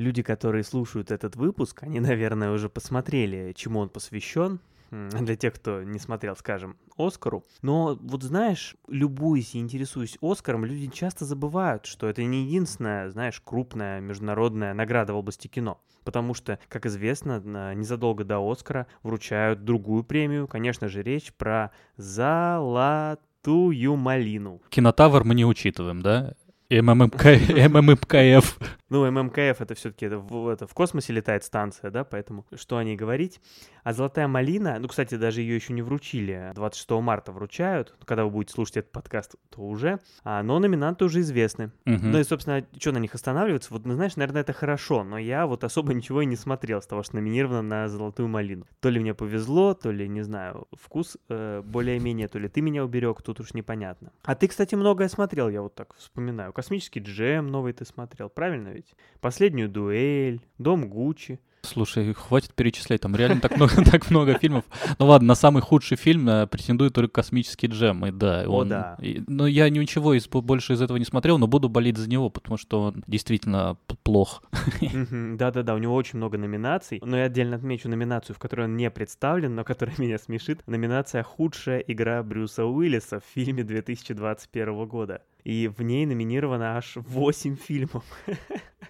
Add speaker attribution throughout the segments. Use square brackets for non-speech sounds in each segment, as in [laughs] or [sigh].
Speaker 1: люди, которые слушают этот выпуск, они, наверное, уже посмотрели, чему он посвящен. Для тех, кто не смотрел, скажем, Оскару. Но вот знаешь, любуясь и интересуясь Оскаром, люди часто забывают, что это не единственная, знаешь, крупная международная награда в области кино. Потому что, как известно, незадолго до Оскара вручают другую премию. Конечно же, речь про «Золотую малину».
Speaker 2: Кинотавр мы не учитываем, да? ММКФ.
Speaker 1: Ну, ММКФ это все-таки это, это, в космосе летает станция, да, поэтому что о ней говорить. А «Золотая малина», ну, кстати, даже ее еще не вручили, 26 марта вручают, когда вы будете слушать этот подкаст, то уже, а, но номинанты уже известны. Угу. Ну и, собственно, что на них останавливаться, вот, ну, знаешь, наверное, это хорошо, но я вот особо ничего и не смотрел с того, что номинировано на «Золотую малину». То ли мне повезло, то ли, не знаю, вкус э, более-менее, то ли ты меня уберег, тут уж непонятно. А ты, кстати, многое смотрел, я вот так вспоминаю. «Космический джем» новый ты смотрел, правильно ведь? «Последнюю дуэль», «Дом Гуччи».
Speaker 2: Слушай, хватит перечислять, там реально так много, [laughs] так много фильмов. Ну ладно, на самый худший фильм э, претендует только «Космический джем», и да.
Speaker 1: Он, О, да.
Speaker 2: И, но я ничего из, больше из этого не смотрел, но буду болеть за него, потому что он действительно плох. [laughs]
Speaker 1: Да-да-да, у него очень много номинаций, но я отдельно отмечу номинацию, в которой он не представлен, но которая [laughs] меня смешит. Номинация «Худшая игра Брюса Уиллиса» в фильме 2021 года. И в ней номинировано аж 8 фильмов. [laughs]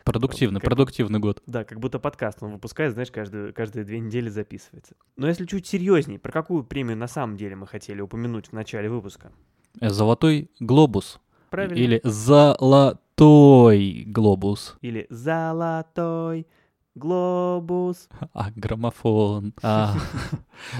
Speaker 2: Продуктивный, как, продуктивный год.
Speaker 1: Да, как будто подкаст он выпускает, знаешь, каждую, каждые две недели записывается. Но если чуть серьезней, про какую премию на самом деле мы хотели упомянуть в начале выпуска?
Speaker 2: Золотой глобус.
Speaker 1: Правильно.
Speaker 2: Или золотой глобус.
Speaker 1: Или золотой глобус. [laughs]
Speaker 2: А, граммофон. [laughs] А.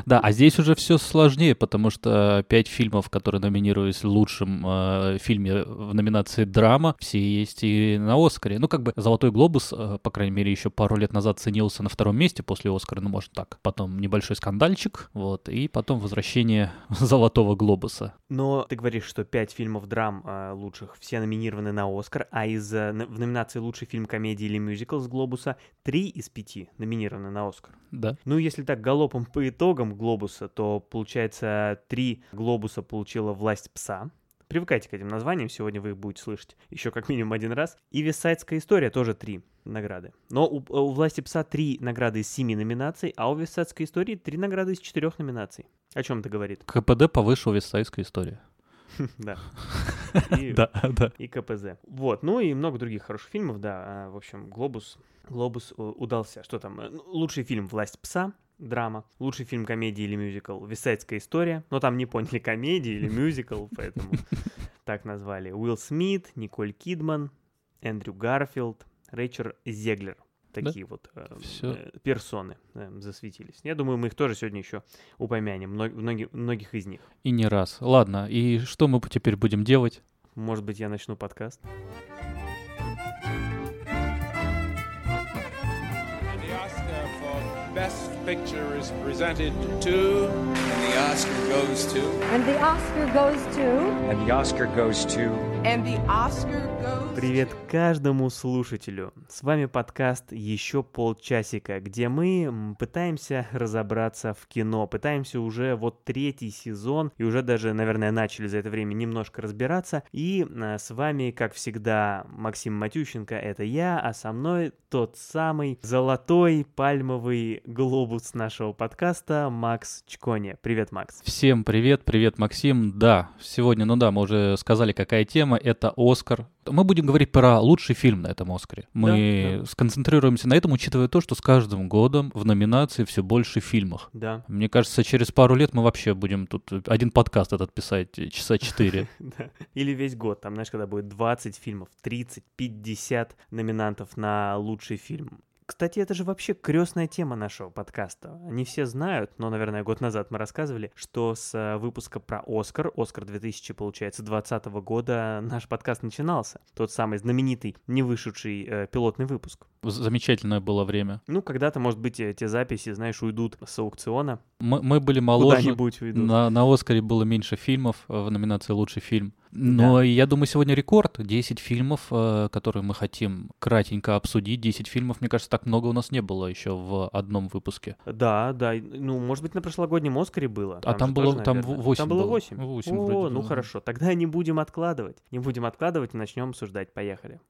Speaker 2: Да, а здесь уже все сложнее, потому что пять фильмов, которые номинировались в лучшем э, фильме в номинации драма, все есть и на Оскаре. Ну, как бы «Золотой глобус», э, по крайней мере, еще пару лет назад ценился на втором месте после Оскара, ну, может так. Потом небольшой скандальчик, вот, и потом возвращение [laughs] «Золотого глобуса».
Speaker 1: Но ты говоришь, что пять фильмов драм э, лучших все номинированы на Оскар, а из э, в номинации «Лучший фильм комедии или мюзикл» с «Глобуса» три из пяти номинированы на Оскар.
Speaker 2: Да.
Speaker 1: Ну, если так галопом по итогам глобуса, то получается три глобуса получила власть пса. Привыкайте к этим названиям, сегодня вы их будете слышать еще как минимум один раз. И Висайдская история тоже три награды. Но у, у власти пса три награды из семи номинаций, а у Висайдской истории три награды из четырех номинаций. О чем это говорит?
Speaker 2: КПД повыше у Висайдской истории. [laughs]
Speaker 1: Да. [laughs]
Speaker 2: Да, да.
Speaker 1: И КПЗ. Вот, ну и много других хороших фильмов, да. А, в общем, Глобус, Глобус удался. Что там? Ну, лучший фильм «Власть пса», драма. Лучший фильм комедии или мюзикл «Висайдская история». Но там не поняли, [laughs] комедия или мюзикл, поэтому [laughs] так назвали. Уилл Смит, Николь Кидман, Эндрю Гарфилд, Рэйчер Зеглер. Такие да? вот э, э, персоны э, засветились. Я думаю, мы их тоже сегодня еще упомянем, мног, многих из них.
Speaker 2: И не раз. Ладно, и что мы теперь будем делать?
Speaker 1: Может быть, я начну подкаст? Picture is presented to. And the Oscar goes to. And the Oscar goes to. And the Oscar goes to. Привет каждому слушателю. С вами подкаст «Еще полчасика», где мы пытаемся разобраться в кино, пытаемся уже вот третий сезон, и уже даже, наверное, начали за это время немножко разбираться. И а, с вами, как всегда, Максим Матющенко, это я, а со мной тот самый золотой пальмовый глобус нашего подкаста Макс Чкони. Привет, Макс.
Speaker 2: Всем привет, привет, Максим. Да, сегодня, ну да, мы уже сказали, какая тема. Это Оскар. Мы будем говорить про лучший фильм на этом Оскаре. Мы да, да. сконцентрируемся на этом, учитывая то, что с каждым годом в номинации все больше фильмов.
Speaker 1: Да.
Speaker 2: Мне кажется, через пару лет мы вообще будем тут один подкаст этот писать часа четыре. [laughs]
Speaker 1: Или весь год. Там, знаешь, когда будет 20 фильмов, 30, 50 номинантов на лучший фильм. Кстати, это же вообще крестная тема нашего подкаста. Не все знают, но, наверное, год назад мы рассказывали, что с э, выпуска про Оскар, Оскар 2000, получается, 2020 года наш подкаст начинался. Тот самый знаменитый, не вышедший э, пилотный выпуск.
Speaker 2: Замечательное было время.
Speaker 1: Ну, когда-то, может быть, эти записи, знаешь, уйдут с аукциона.
Speaker 2: Мы, мы были моложе.
Speaker 1: Куда-нибудь уйдут.
Speaker 2: На, на Оскаре было меньше фильмов в номинации «Лучший фильм». Но да. я думаю, сегодня рекорд. 10 фильмов, э, которые мы хотим кратенько обсудить. 10 фильмов, мне кажется, так много у нас не было еще в одном выпуске.
Speaker 1: Да, да. Ну, может быть, на прошлогоднем Оскаре было.
Speaker 2: А там а там было тоже, там 8
Speaker 1: Там было 8?
Speaker 2: 8
Speaker 1: О,
Speaker 2: вроде
Speaker 1: ну хорошо. Тогда не будем откладывать. Не будем откладывать и начнем обсуждать. Поехали.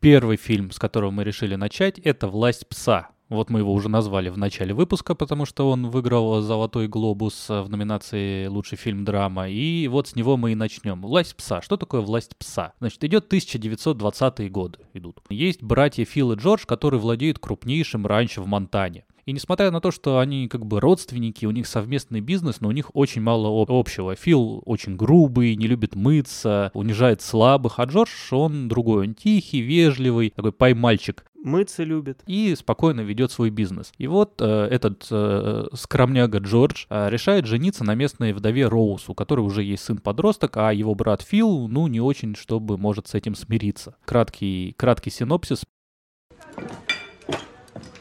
Speaker 2: Первый фильм, с которого мы решили начать, это «Власть пса». Вот мы его уже назвали в начале выпуска, потому что он выиграл «Золотой глобус» в номинации «Лучший фильм драма». И вот с него мы и начнем. «Власть пса». Что такое «Власть пса»? Значит, идет 1920-е годы идут. Есть братья Фил и Джордж, которые владеют крупнейшим ранчо в Монтане. И несмотря на то, что они как бы родственники, у них совместный бизнес, но у них очень мало общего. Фил очень грубый, не любит мыться, унижает слабых, а Джордж, он другой, он тихий, вежливый, такой поймальчик
Speaker 1: мыться любит.
Speaker 2: И спокойно ведет свой бизнес. И вот э, этот э, скромняга Джордж э, решает жениться на местной вдове Роуз, у которой уже есть сын-подросток, а его брат Фил, ну, не очень, чтобы может с этим смириться. Краткий, краткий синопсис.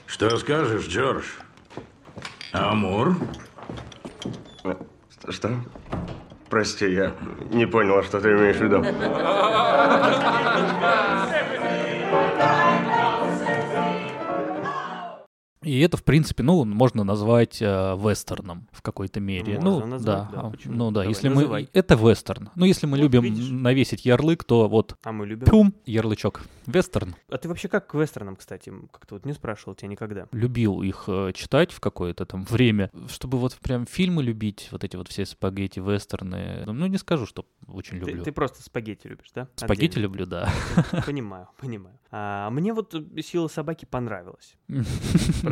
Speaker 3: Что скажешь, Джордж? Амур?
Speaker 4: Что? что? Прости, я не понял, что ты имеешь в виду. [laughs]
Speaker 2: И это, в принципе, ну, можно назвать э, вестерном в какой-то мере.
Speaker 1: Можно
Speaker 2: ну,
Speaker 1: назвать,
Speaker 2: да.
Speaker 1: да.
Speaker 2: А,
Speaker 1: Почему?
Speaker 2: Ну да,
Speaker 1: Давай,
Speaker 2: если
Speaker 1: называй.
Speaker 2: мы... Это вестерн. Ну, если мы
Speaker 1: Вот
Speaker 2: любим
Speaker 1: видишь.
Speaker 2: навесить ярлык, то вот
Speaker 1: А мы любим.
Speaker 2: пюм, ярлычок. Вестерн.
Speaker 1: А ты вообще как к вестернам, кстати? Как-то вот не спрашивал тебя никогда.
Speaker 2: Любил их э, читать в какое-то там время, чтобы вот прям фильмы любить, вот эти вот все спагетти, вестерны. Ну, не скажу, что очень
Speaker 1: Ты,
Speaker 2: люблю.
Speaker 1: ты просто спагетти любишь, да?
Speaker 2: Спагетти
Speaker 1: Отдельно.
Speaker 2: люблю, да.
Speaker 1: Понимаю, понимаю. А мне вот э, «Сила собаки» понравилась. [laughs]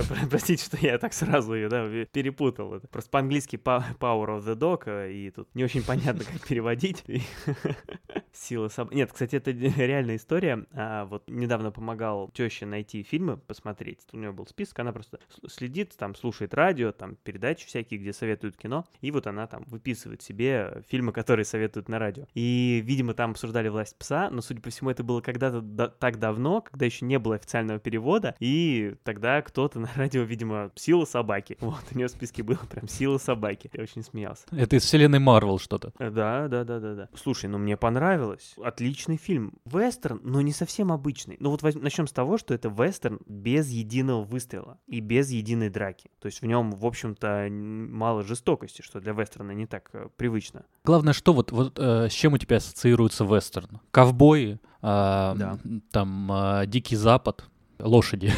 Speaker 1: Про- [laughs] про- Простите, что я так сразу ее, да, перепутал. Просто по-английски Power of the Dog, э, и тут не очень понятно, как переводить. [laughs] Сила собаки. Нет, кстати, это реальная история. А, вот недавно помогал теще найти фильмы, посмотреть. У нее был список, она просто следит, там, слушает радио, там, передачи всякие, где советуют кино, и вот она там выписывает себе фильмы, которые советуют на радио. И, видимо, там обсуждали «Власть пса», но, судя по всему, это было когда-то да- так давно, когда еще не было официального перевода, и тогда кто-то на радио, видимо, «Сила собаки». Вот, у нее в списке было прям «Сила собаки». Я очень смеялся.
Speaker 2: Это из вселенной Марвел что-то.
Speaker 1: Э, Да, да, да, да, да. Слушай, ну мне понравилось. Отличный фильм. Вестерн, но не совсем обычный. Ну вот начнем с того, что это вестерн без единого выстрела и без единой драки. То есть в нем, в общем-то, мало жестокости, что для вестерна не так э, привычно.
Speaker 2: Главное, что вот, вот э, с чем у тебя ассоциируется вестерн? Ковбои, а,
Speaker 1: Да.
Speaker 2: там а, Дикий Запад, лошади,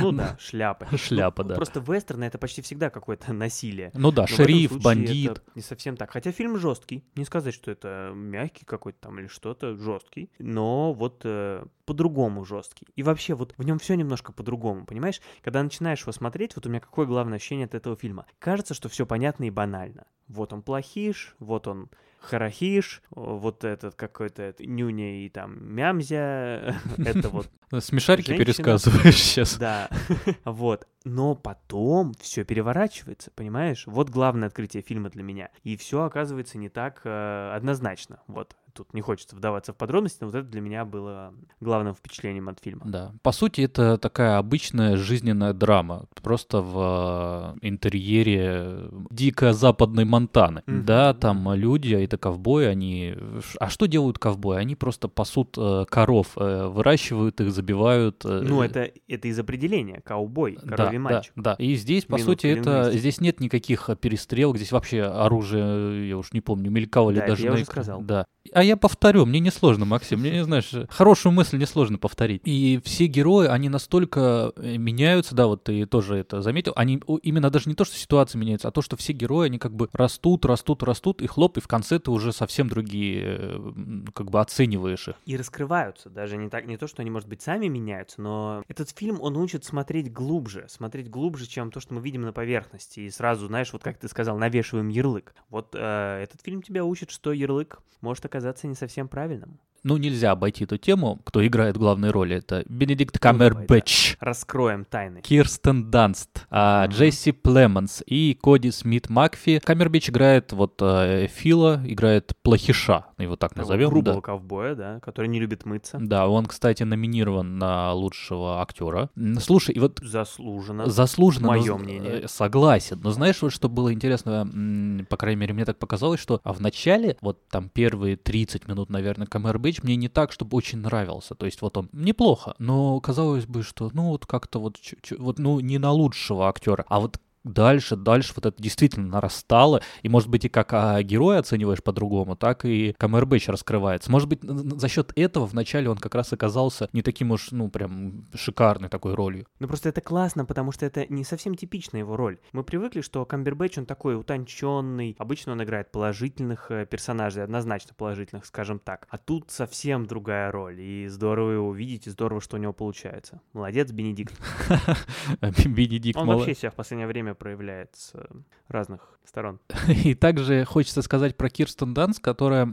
Speaker 1: Ну [laughs] да, шляпы. [laughs]
Speaker 2: шляпа,
Speaker 1: Ну,
Speaker 2: да.
Speaker 1: Просто вестерн это почти всегда какое-то насилие.
Speaker 2: Ну да,
Speaker 1: Но
Speaker 2: шериф, бандит.
Speaker 1: не совсем так. Хотя фильм жесткий. Не сказать, что это мягкий какой-то там или что-то жесткий. Но вот э, по-другому жесткий. И вообще вот в нем все немножко по-другому, понимаешь? Когда начинаешь его смотреть, вот у меня какое главное ощущение от этого фильма? Кажется, что все понятно и банально. Вот он плохиш, вот он Харахиш, вот этот какой-то это, Нюня и там Мямзя, [laughs] это [laughs] вот
Speaker 2: Смешарики
Speaker 1: женщина.
Speaker 2: пересказываешь сейчас.
Speaker 1: да, [laughs] вот. Но потом все переворачивается, понимаешь? Вот главное открытие фильма для меня. И все оказывается не так э, однозначно. Вот. Тут не хочется вдаваться в подробности, но вот это для меня было главным впечатлением от фильма.
Speaker 2: Да. По сути, это такая обычная жизненная драма. Просто в э, интерьере дико западной Монтаны.
Speaker 1: Мгм.
Speaker 2: Да, там люди, это ковбои, они... А что делают ковбои? Они просто пасут э, коров, э, выращивают их, забивают. э,
Speaker 1: Ну, это, это из определения. Каубой,
Speaker 2: Да,
Speaker 1: коровий
Speaker 2: да,
Speaker 1: мальчик.
Speaker 2: да. И здесь, по
Speaker 1: Минутка
Speaker 2: сути, это здесь нет никаких перестрелок, здесь вообще оружие, я уж не помню, мелькало ли
Speaker 1: Да,
Speaker 2: даже
Speaker 1: я
Speaker 2: на
Speaker 1: уже сказал.
Speaker 2: Да. А я повторю, мне несложно, Максим, мне, знаешь, хорошую мысль несложно повторить. И все герои, они настолько э, меняются, да, вот ты тоже это заметил, они именно даже не то, что ситуация меняется, а то, что все герои, они как бы растут, растут, растут, и хлоп, и в конце ты уже совсем другие, э, как бы оцениваешь их.
Speaker 1: и раскрываются. Даже не так, не то, что они, может быть, сами меняются, но этот фильм, он учит смотреть глубже, смотреть глубже, чем то, что мы видим на поверхности. И сразу, знаешь, вот как ты сказал, навешиваем ярлык. Вот э, этот фильм тебя учит, что ярлык может оказаться не совсем правильным.
Speaker 2: Ну, нельзя обойти эту тему, кто играет главные роли, это Бенедикт
Speaker 1: Ну, да.
Speaker 2: Камбербэтч.
Speaker 1: Раскроем тайны.
Speaker 2: Кирстен Данст, а,
Speaker 1: Мгм.
Speaker 2: Джесси Племонс и Коди Смит Макфи. Камербич играет вот э, Фила, играет плохиша, его так назовем.
Speaker 1: грубого
Speaker 2: Да.
Speaker 1: ковбоя, да, который не любит мыться.
Speaker 2: Да, он, кстати, номинирован на лучшего актера. Слушай, и вот
Speaker 1: Заслуженно.
Speaker 2: заслуженно. но
Speaker 1: Моё
Speaker 2: з-
Speaker 1: мнение.
Speaker 2: э, Согласен. Но знаешь, вот что было интересно, по крайней мере, мне так показалось, что а в начале, вот там первые 30 минут, наверное, Камербич мне не так, чтобы очень нравился. То есть вот он неплохо, но казалось бы, что ну вот как-то вот, чу- чу- вот ну не на лучшего актера, а вот дальше, дальше вот это действительно нарастало, и, может быть, и как а, героя оцениваешь по-другому, так и Камербэтч раскрывается. Может быть, за счет этого вначале он как раз оказался не таким уж, ну, прям шикарной такой ролью.
Speaker 1: Ну, просто это классно, потому что это не совсем типичная его роль. Мы привыкли, что Камбербэтч, он такой утонченный, обычно он играет положительных э, персонажей, однозначно положительных, скажем так. А тут совсем другая роль, и здорово его видеть, и здорово, что у него получается. Молодец, Бенедикт. [laughs]
Speaker 2: Бенедикт.
Speaker 1: Он вообще себя в последнее время проявляет с разных сторон. [laughs]
Speaker 2: И также хочется сказать про Кирстен Данс, которая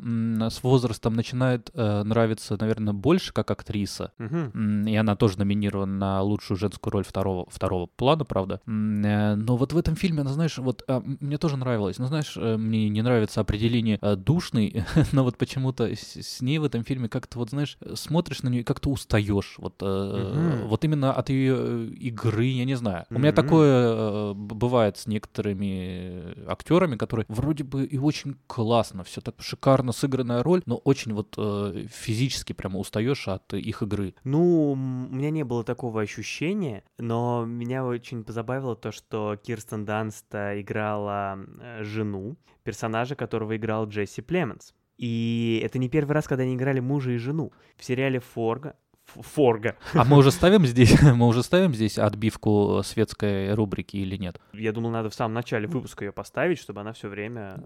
Speaker 2: с возрастом начинает э, нравиться, наверное, больше как актриса. Угу. И она тоже номинирована на лучшую женскую роль второго, второго плана, правда. Э, но вот в этом фильме, она, знаешь, вот а, мне тоже нравилось. Но знаешь, э, мне не нравится определение душный, [laughs] но вот почему-то с, с ней в этом фильме как-то вот, знаешь, смотришь на нее и как-то устаешь. Вот, угу. вот именно от ее игры, я не знаю. У меня такое бывает с некоторыми актерами, которые вроде бы и очень классно, все так шикарно сыгранная роль, но очень вот э, физически прямо устаешь от их игры.
Speaker 1: Ну, у меня не было такого ощущения, но меня очень позабавило то, что Кирстен Данст играла э, жену, персонажа, которого играл Джесси Племенс. И это не первый раз, когда они играли мужа и жену. В сериале «Форга» Форга.
Speaker 2: А мы уже ставим здесь, [laughs] мы уже ставим здесь отбивку светской рубрики или нет?
Speaker 1: Я думал, надо в самом начале выпуска ее поставить, чтобы она все время...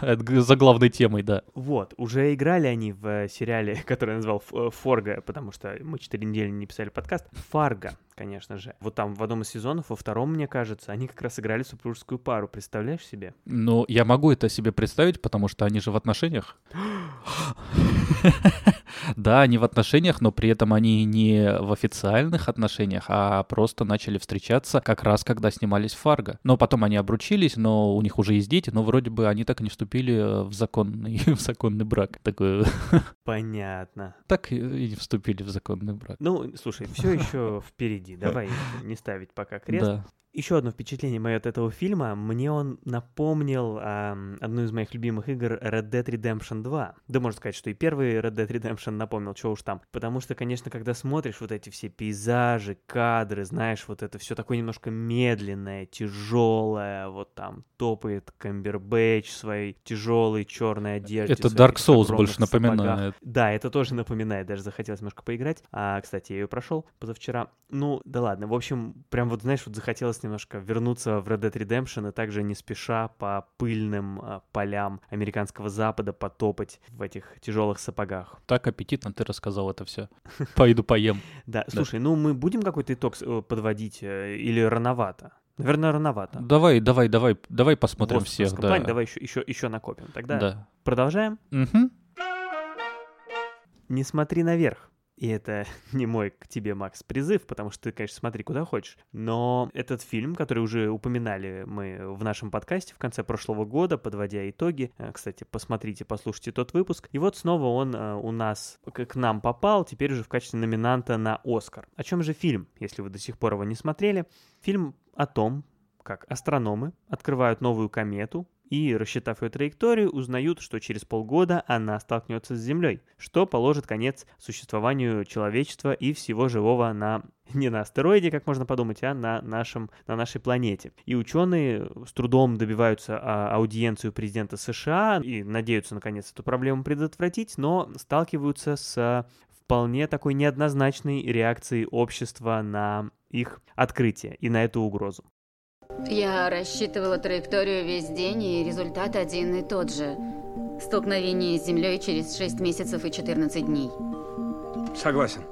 Speaker 1: [laughs]
Speaker 2: За главной темой, да.
Speaker 1: Вот, уже играли они в сериале, [laughs] который я назвал Форга, потому что мы четыре недели не писали подкаст. Фарго, конечно же. Вот там в одном из сезонов, во втором, мне кажется, они как раз играли супружескую пару. Представляешь себе?
Speaker 2: Ну, я могу это себе представить, потому что они же в отношениях. [gasps] Да, они в отношениях, но при этом они не в официальных отношениях, а просто начали встречаться как раз, когда снимались Фарго. Но потом они обручились, но у них уже есть дети, но вроде бы они так и не вступили в законный, [laughs] в законный брак. Такой...
Speaker 1: Понятно.
Speaker 2: Так и не вступили в законный брак.
Speaker 1: Ну, слушай, все еще впереди. Давай не ставить пока крест. Да. Еще одно впечатление мое от этого фильма. Мне он напомнил э, одну из моих любимых игр Red Dead Redemption 2. Да можно сказать, что и первый Red Dead Redemption напомнил, что уж там. Потому что, конечно, когда смотришь вот эти все пейзажи, кадры, знаешь, вот это все такое немножко медленное, тяжелое, вот там топает Камбербэтч в своей тяжелой черной одежде.
Speaker 2: Это Dark Souls больше напоминает. Сапогах.
Speaker 1: Да, это тоже напоминает, даже захотелось немножко поиграть. А, кстати, я ее прошел позавчера. Ну, да ладно, в общем, прям вот, знаешь, вот захотелось немножко вернуться в Red Dead Redemption и также не спеша по пыльным э, полям американского запада потопать в этих тяжелых сапогах.
Speaker 2: Так аппетитно ты рассказал это все. [laughs] Пойду поем.
Speaker 1: Да, слушай, ну мы будем какой-то итог э, подводить э, или рановато? Наверное, рановато.
Speaker 2: Давай, давай, давай, давай посмотрим всех. Да.
Speaker 1: давай еще, еще, еще накопим. Тогда да. продолжаем.
Speaker 2: Угу.
Speaker 1: Не смотри наверх. И это [laughs] не мой к тебе, Макс, призыв, потому что ты, конечно, смотри куда хочешь. Но этот фильм, который уже упоминали мы в нашем подкасте в конце прошлого года, подводя итоги, э, кстати, посмотрите, послушайте тот выпуск. И вот снова он э, у нас к нам попал, теперь уже в качестве номинанта на Оскар. О чем же фильм, если вы до сих пор его не смотрели? Фильм о том, как астрономы открывают новую комету, и, рассчитав ее траекторию, узнают, что через полгода она столкнется с Землей, что положит конец существованию человечества и всего живого на не на астероиде, как можно подумать, а на, нашем, на нашей планете. И ученые с трудом добиваются а, аудиенцию президента США и надеются, наконец, эту проблему предотвратить, но сталкиваются с вполне такой неоднозначной реакцией общества на их открытие и на эту угрозу.
Speaker 5: Я рассчитывала траекторию весь день, и результат один и тот же. Столкновение с Землей через 6 месяцев и 14 дней.
Speaker 4: Согласен.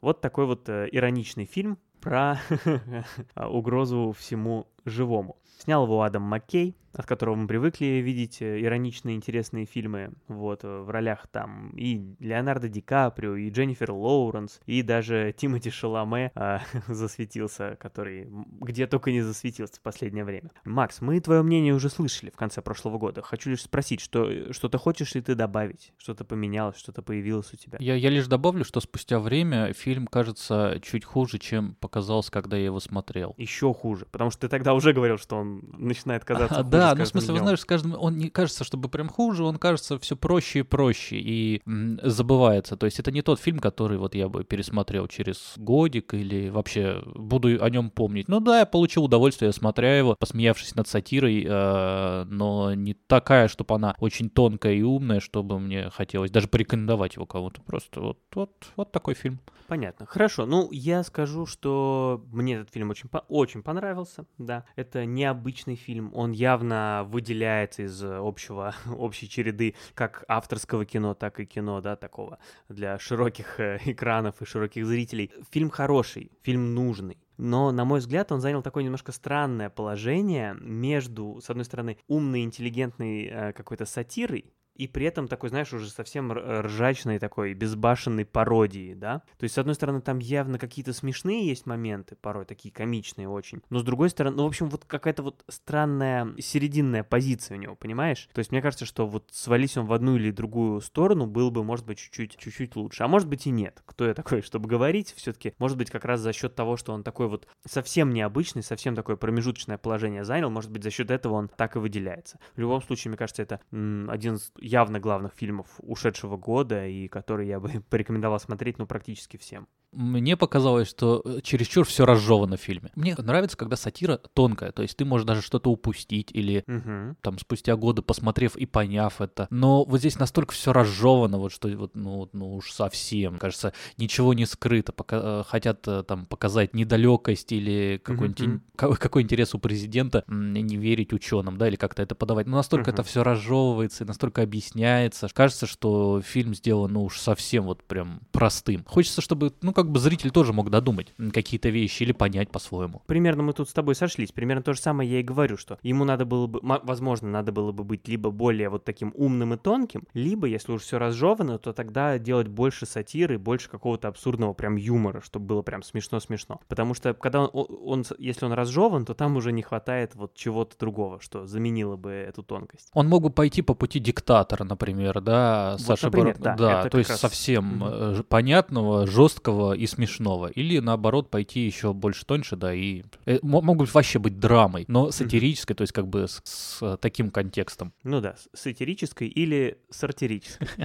Speaker 1: Вот такой вот э, ироничный фильм про [laughs] угрозу всему живому. Снял его Адам Маккей, от которого мы привыкли видеть э, ироничные, интересные фильмы. Вот, э, в ролях там и Леонардо Ди Каприо, и Дженнифер Лоуренс, и даже Тимоти Шаломе а, [laughs] засветился, который где только не засветился в последнее время. Макс, мы твое мнение уже слышали в конце прошлого года. Хочу лишь спросить, что, э, что-то хочешь ли ты добавить? Что-то поменялось, что-то появилось у тебя?
Speaker 2: Я, я лишь добавлю, что спустя время фильм кажется чуть хуже, чем показалось, когда я его смотрел.
Speaker 1: Еще хуже, потому что ты тогда уже говорил, что он начинает казаться а, хуже
Speaker 2: да, ну в смысле, вы знаешь, с каждым он не кажется, чтобы прям хуже, он кажется все проще и проще и м, забывается. То есть это не тот фильм, который вот я бы пересмотрел через годик или вообще буду о нем помнить. Ну да, я получил удовольствие, смотря его, посмеявшись над сатирой, э, но не такая, чтобы она очень тонкая и умная, чтобы мне хотелось даже порекомендовать его кому-то. Просто вот, вот, вот такой фильм.
Speaker 1: Понятно. Хорошо. Ну, я скажу, что мне этот фильм очень, очень понравился, да. Это необычный фильм. Он явно выделяется из общего, [laughs] общей череды как авторского кино, так и кино, да, такого для широких э, экранов и широких зрителей. Фильм хороший, фильм нужный. Но, на мой взгляд, он занял такое немножко странное положение между, с одной стороны, умной, интеллигентной э, какой-то сатирой, и при этом такой, знаешь, уже совсем ржачной такой безбашенной пародии, да? То есть, с одной стороны, там явно какие-то смешные есть моменты, порой такие комичные очень, но с другой стороны, ну, в общем, вот какая-то вот странная серединная позиция у него, понимаешь? То есть, мне кажется, что вот свались он в одну или другую сторону, было бы, может быть, чуть-чуть, чуть-чуть лучше. А может быть и нет. Кто я такой, [laughs] чтобы говорить? Все-таки, может быть, как раз за счет того, что он такой вот совсем необычный, совсем такое промежуточное положение занял, может быть, за счет этого он так и выделяется. В любом случае, мне кажется, это один явно главных фильмов ушедшего года и который я бы [laughs] порекомендовал смотреть, ну, практически всем.
Speaker 2: Мне показалось, что э, чересчур все разжевано в фильме. Мне нравится, когда сатира тонкая, то есть ты можешь даже что-то упустить или угу. там спустя годы посмотрев и поняв это. Но вот здесь настолько все разжевано, вот что вот ну, ну уж совсем, кажется, ничего не скрыто, пока, э, хотят э, там показать недалекость или какой-нибудь угу. какой интерес у президента не верить ученым, да, или как-то это подавать. Но настолько угу. это все разжевывается и настолько объясняется, кажется, что фильм сделан ну уж совсем вот прям простым. Хочется, чтобы ну как бы зритель тоже мог додумать какие-то вещи или понять по-своему.
Speaker 1: Примерно мы тут с тобой сошлись. Примерно то же самое я и говорю, что ему надо было бы, возможно, надо было бы быть либо более вот таким умным и тонким, либо, если уж все разжевано, то тогда делать больше сатиры, больше какого-то абсурдного прям юмора, чтобы было прям смешно-смешно. Потому что когда он, он, если он разжеван, то там уже не хватает вот чего-то другого, что заменило бы эту тонкость.
Speaker 2: Он мог бы пойти по пути диктатора, например, да, вот, Саша например, Бар... да, да то есть раз... совсем угу. понятного, жесткого и смешного. Или наоборот пойти еще больше тоньше, да, и э, могут вообще быть драмой, но сатирической, то есть как бы с, с таким контекстом.
Speaker 1: Ну да, сатирической или сатирической. [laughs]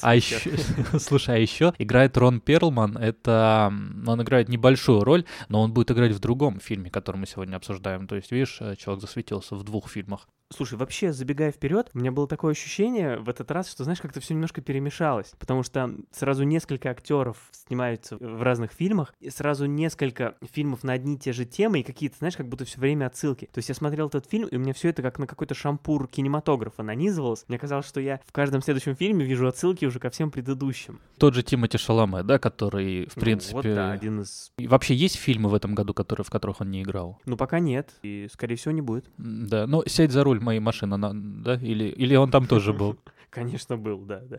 Speaker 2: А еще, [laughs] слушай, а еще играет Рон Перлман, это, он играет небольшую роль, но он будет играть в другом фильме, который мы сегодня обсуждаем. То есть, видишь, э, человек засветился в двух фильмах.
Speaker 1: Слушай, вообще, забегая вперед, у меня было такое ощущение в этот раз, что, знаешь, как-то все немножко перемешалось. Потому что сразу несколько актеров снимаются в разных фильмах, и сразу несколько фильмов на одни и те же темы, и какие-то, знаешь, как будто все время отсылки. То есть я смотрел этот фильм, и у меня все это как на какой-то шампур кинематографа нанизывалось. Мне казалось, что я в каждом следующем фильме вижу отсылки уже ко всем предыдущим.
Speaker 2: Тот же Тимоти Шаламе, да, который, в принципе... Ну, вот, да, один из... И вообще есть фильмы в этом году, которые, в которых он не играл?
Speaker 1: Ну, пока нет, и, скорее всего, не будет.
Speaker 2: Да, но «Сядь за руль моей машины», да? Или, или он там тоже был? [laughs]
Speaker 1: Конечно, был, да, да.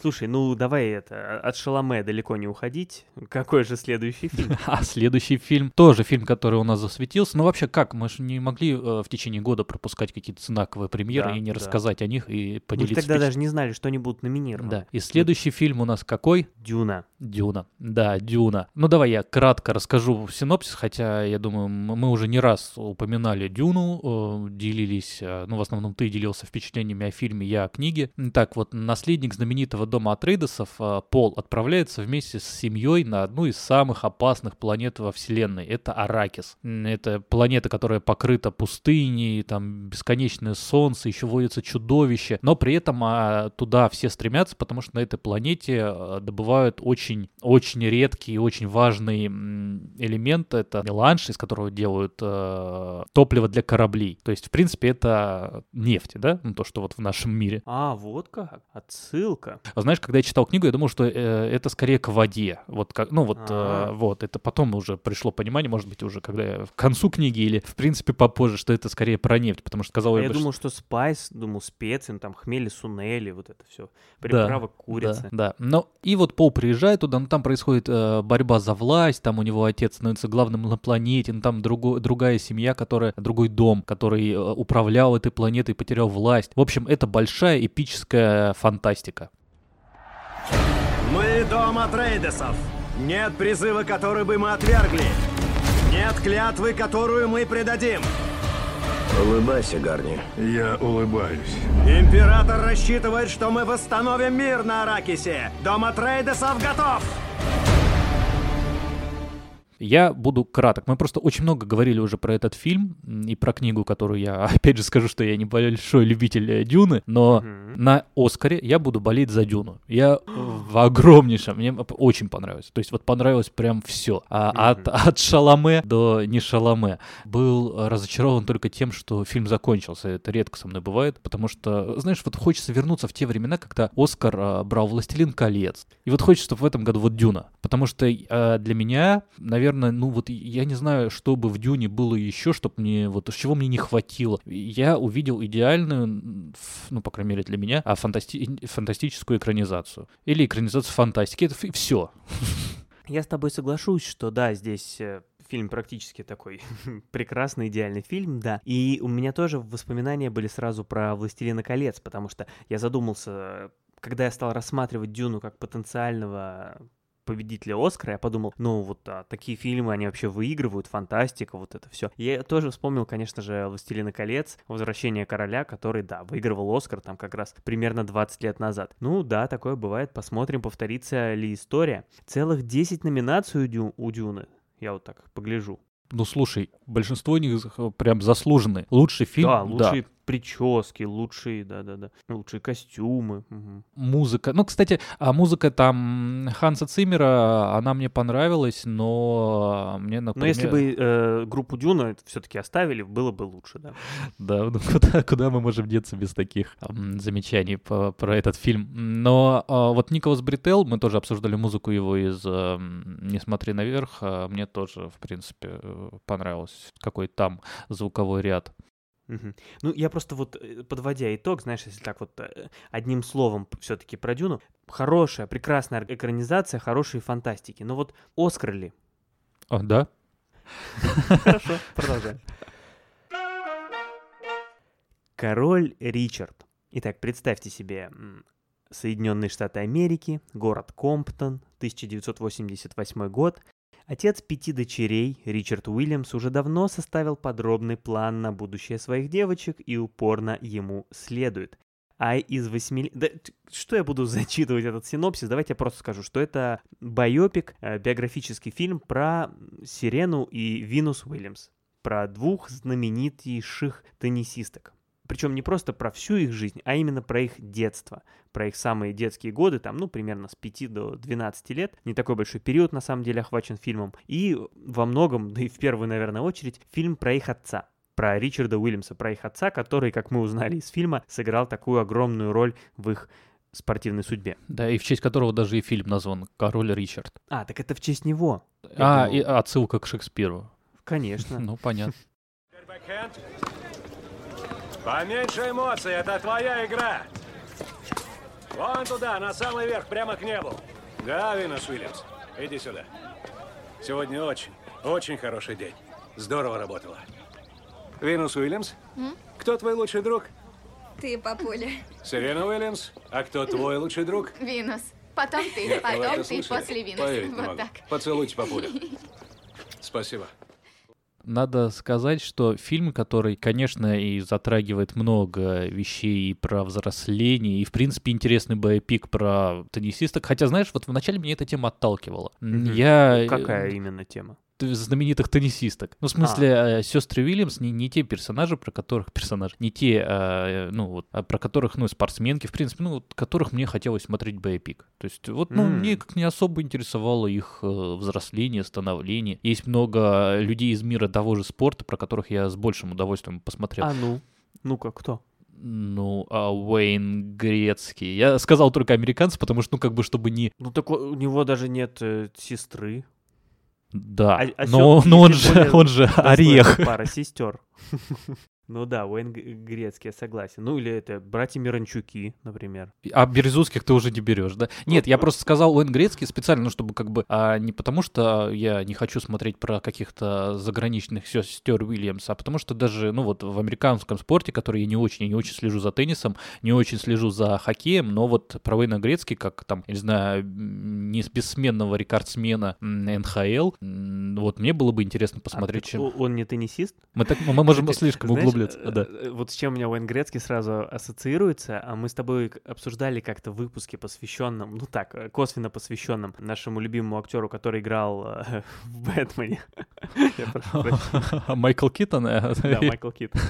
Speaker 1: Слушай, ну давай это, от Шаломе далеко не уходить. Какой же следующий [laughs] фильм?
Speaker 2: А следующий фильм, тоже фильм, который у нас засветился. Ну вообще как, мы же не могли э, в течение года пропускать какие-то знаковые премьеры да, и не да. рассказать о них и поделиться.
Speaker 1: Мы тогда впечат... даже не знали, что они будут номинированы.
Speaker 2: Да, и следующий фильм у нас какой?
Speaker 1: Дюна.
Speaker 2: Дюна, да, Дюна. Ну давай я кратко расскажу синопсис, хотя я думаю, мы уже не раз упоминали Дюну, э, делились, э, ну в основном ты делился впечатлениями о фильме, я о книге. Так вот, наследник знаменитого дома Атрейдесов а, Пол отправляется вместе с семьей на одну из самых опасных планет во Вселенной. Это Аракис. Это планета, которая покрыта пустыней, там бесконечное солнце, еще водится чудовище. Но при этом а, туда все стремятся, потому что на этой планете а, добывают очень, очень редкий и очень важный элемент. Это меланж, из которого делают топливо для кораблей. То есть, в принципе, это нефть, да? Ну, то, что вот в нашем мире.
Speaker 1: А, вот как. Отсылка.
Speaker 2: Знаешь, когда я читал книгу, я думал, что э, это скорее к воде. Вот как, ну вот, э, вот, это потом уже пришло понимание, может быть, уже когда я в концу книги или, в принципе, попозже, что это скорее про нефть, потому что казалось
Speaker 1: а
Speaker 2: бы...
Speaker 1: Я думал, что спайс, думал, специи, ну, там, хмели, сунели, вот это все, приправа да, курицы.
Speaker 2: Да, да. Но и вот Пол приезжает туда, ну, там происходит э, борьба за власть, там у него отец становится главным на планете, ну, там друго, другая семья, которая, другой дом, который э, управлял этой планетой, потерял власть. В общем, это большая эпическая фантастика.
Speaker 6: Мы дом Атрейдесов. Нет призыва, который бы мы отвергли. Нет клятвы, которую мы предадим.
Speaker 4: Улыбайся, Гарни.
Speaker 3: Я улыбаюсь.
Speaker 6: Император рассчитывает, что мы восстановим мир на Аракисе. Дом Атрейдесов готов!
Speaker 2: Я буду краток. Мы просто очень много говорили уже про этот фильм и про книгу, которую я, [laughs] опять же, скажу, что я небольшой любитель э, Дюны, но mm-hmm. на Оскаре я буду болеть за Дюну. Я в огромнейшем, мне очень понравилось. То есть вот понравилось прям все. А, mm-hmm. от, от Шаломе до не Шаломе. Был разочарован только тем, что фильм закончился. Это редко со мной бывает, потому что, знаешь, вот хочется вернуться в те времена, когда Оскар а, брал «Властелин колец». И вот хочется, чтобы в этом году вот Дюна. Потому что а, для меня, наверное, наверное, ну вот я не знаю, что бы в Дюне было еще, чтобы мне, вот чего мне не хватило. Я увидел идеальную, ну, по крайней мере для меня, а фантасти- фантастическую экранизацию. Или экранизацию фантастики. Это все.
Speaker 1: Я с тобой соглашусь, что да, здесь э, фильм практически такой [laughs] прекрасный, идеальный фильм, да. И у меня тоже воспоминания были сразу про «Властелина колец», потому что я задумался, когда я стал рассматривать Дюну как потенциального победителя Оскара, я подумал, ну вот а, такие фильмы, они вообще выигрывают, фантастика, вот это все. Я тоже вспомнил, конечно же, «Властелина колец», «Возвращение короля», который, да, выигрывал Оскар там как раз примерно 20 лет назад. Ну да, такое бывает, посмотрим, повторится ли история. Целых 10 номинаций у, Дю, у Дюны, я вот так погляжу.
Speaker 2: Ну слушай, большинство из них э, прям заслуженные. Лучший фильм.
Speaker 1: Да, лучший да прически, лучшие, да-да-да, лучшие костюмы. Угу.
Speaker 2: Музыка. Ну, кстати, а музыка там Ханса Циммера, она мне понравилась, но мне, например...
Speaker 1: Но если бы э, группу Дюна все-таки оставили, было бы лучше, да.
Speaker 2: Да, ну [laughs] куда, куда мы можем деться без таких замечаний по, про этот фильм? Но э, вот Николас Брител, мы тоже обсуждали музыку его из э, «Не смотри наверх», э, мне тоже, в принципе, э, понравилось, какой там звуковой ряд.
Speaker 1: Угу. Ну, я просто вот, э, подводя итог, знаешь, если так вот э, одним словом все-таки про Дюну, хорошая, прекрасная экранизация хорошие фантастики. Но вот Оскар ли?
Speaker 2: О, да?
Speaker 1: Хорошо, продолжаем. Король Ричард. Итак, представьте себе Соединенные Штаты Америки, город Комптон, 1988 год, Отец пяти дочерей, Ричард Уильямс, уже давно составил подробный план на будущее своих девочек и упорно ему следует. А из восьми... Да, что я буду [laughs] зачитывать этот синопсис? Давайте я просто скажу, что это байопик, э, биографический фильм про Сирену и Винус Уильямс. Про двух знаменитейших теннисисток. Причем не просто про всю их жизнь, а именно про их детство, про их самые детские годы, там, ну, примерно с 5 до 12 лет. Не такой большой период, на самом деле, охвачен фильмом. И во многом, да и в первую, наверное, очередь, фильм про их отца про Ричарда Уильямса, про их отца, который, как мы узнали из фильма, сыграл такую огромную роль в их спортивной судьбе.
Speaker 2: Да, и в честь которого даже и фильм назван «Король Ричард».
Speaker 1: А, так это в честь него.
Speaker 2: А, думал... и отсылка к Шекспиру.
Speaker 1: Конечно. [laughs]
Speaker 2: Ну, понятно.
Speaker 6: Поменьше эмоций, это твоя игра. Вон туда, на самый верх, прямо к небу. Да, Винус Уильямс, иди сюда. Сегодня очень, очень хороший день. Здорово работала. Винус Уильямс, М? кто твой лучший друг?
Speaker 5: Ты, папуля.
Speaker 6: Сирена Уильямс, а кто твой лучший друг?
Speaker 5: Винус. Потом ты, Нет, потом ты, слышали? после Винуса.
Speaker 6: Поверить вот так. Поцелуйте папуля. [laughs] Спасибо.
Speaker 2: Надо сказать, что фильм, который, конечно, и затрагивает много вещей и про взросление, и, в принципе, интересный боепик про теннисисток. Хотя, знаешь, вот вначале меня эта тема отталкивала.
Speaker 1: Mm-hmm. Я... Какая именно тема?
Speaker 2: Знаменитых теннисисток. Ну, в смысле, а. Сестры Уильямс не, не те персонажи, про которых персонажи, не те, а, ну, вот, а про которых, ну, спортсменки, в принципе, ну, вот, которых мне хотелось смотреть боепик. То есть, вот, ну, mm. мне как не особо интересовало их э, взросление, становление. Есть много людей из мира того же спорта, про которых я с большим удовольствием посмотрел.
Speaker 1: А ну? Ну-ка, кто?
Speaker 2: Ну, а Уэйн Грецкий. Я сказал только американцы, потому что, ну, как бы, чтобы не...
Speaker 1: Ну, так у него даже нет э, сестры.
Speaker 2: Да, а, а но, но он же, он же орех.
Speaker 1: Пара сестер. [laughs] Ну да, Уэйн Грецкий, я согласен. Ну или это братья Миранчуки, например.
Speaker 2: А Березутских ты уже не берешь, да? Нет, я просто сказал Уэйн Грецкий специально, ну, чтобы как бы а, не потому, что я не хочу смотреть про каких-то заграничных сестер Уильямса, а потому что даже, ну вот в американском спорте, который я не очень, я не очень слежу за теннисом, не очень слежу за хоккеем, но вот про Уэйна Грецкий, как там, я не знаю, не бессменного рекордсмена НХЛ, вот мне было бы интересно посмотреть, а, чем...
Speaker 1: Он не теннисист?
Speaker 2: Мы, так, мы можем слишком углубляться Штирлиц, да.
Speaker 1: Вот с чем у меня Уэйн Грецкий сразу ассоциируется, а мы с тобой обсуждали как-то в выпуске, посвященном, ну так, косвенно посвященном нашему любимому актеру, который играл [laughs] в Бэтмене. [laughs] [laughs]
Speaker 2: Майкл Китон?
Speaker 1: Да, Майкл Китон,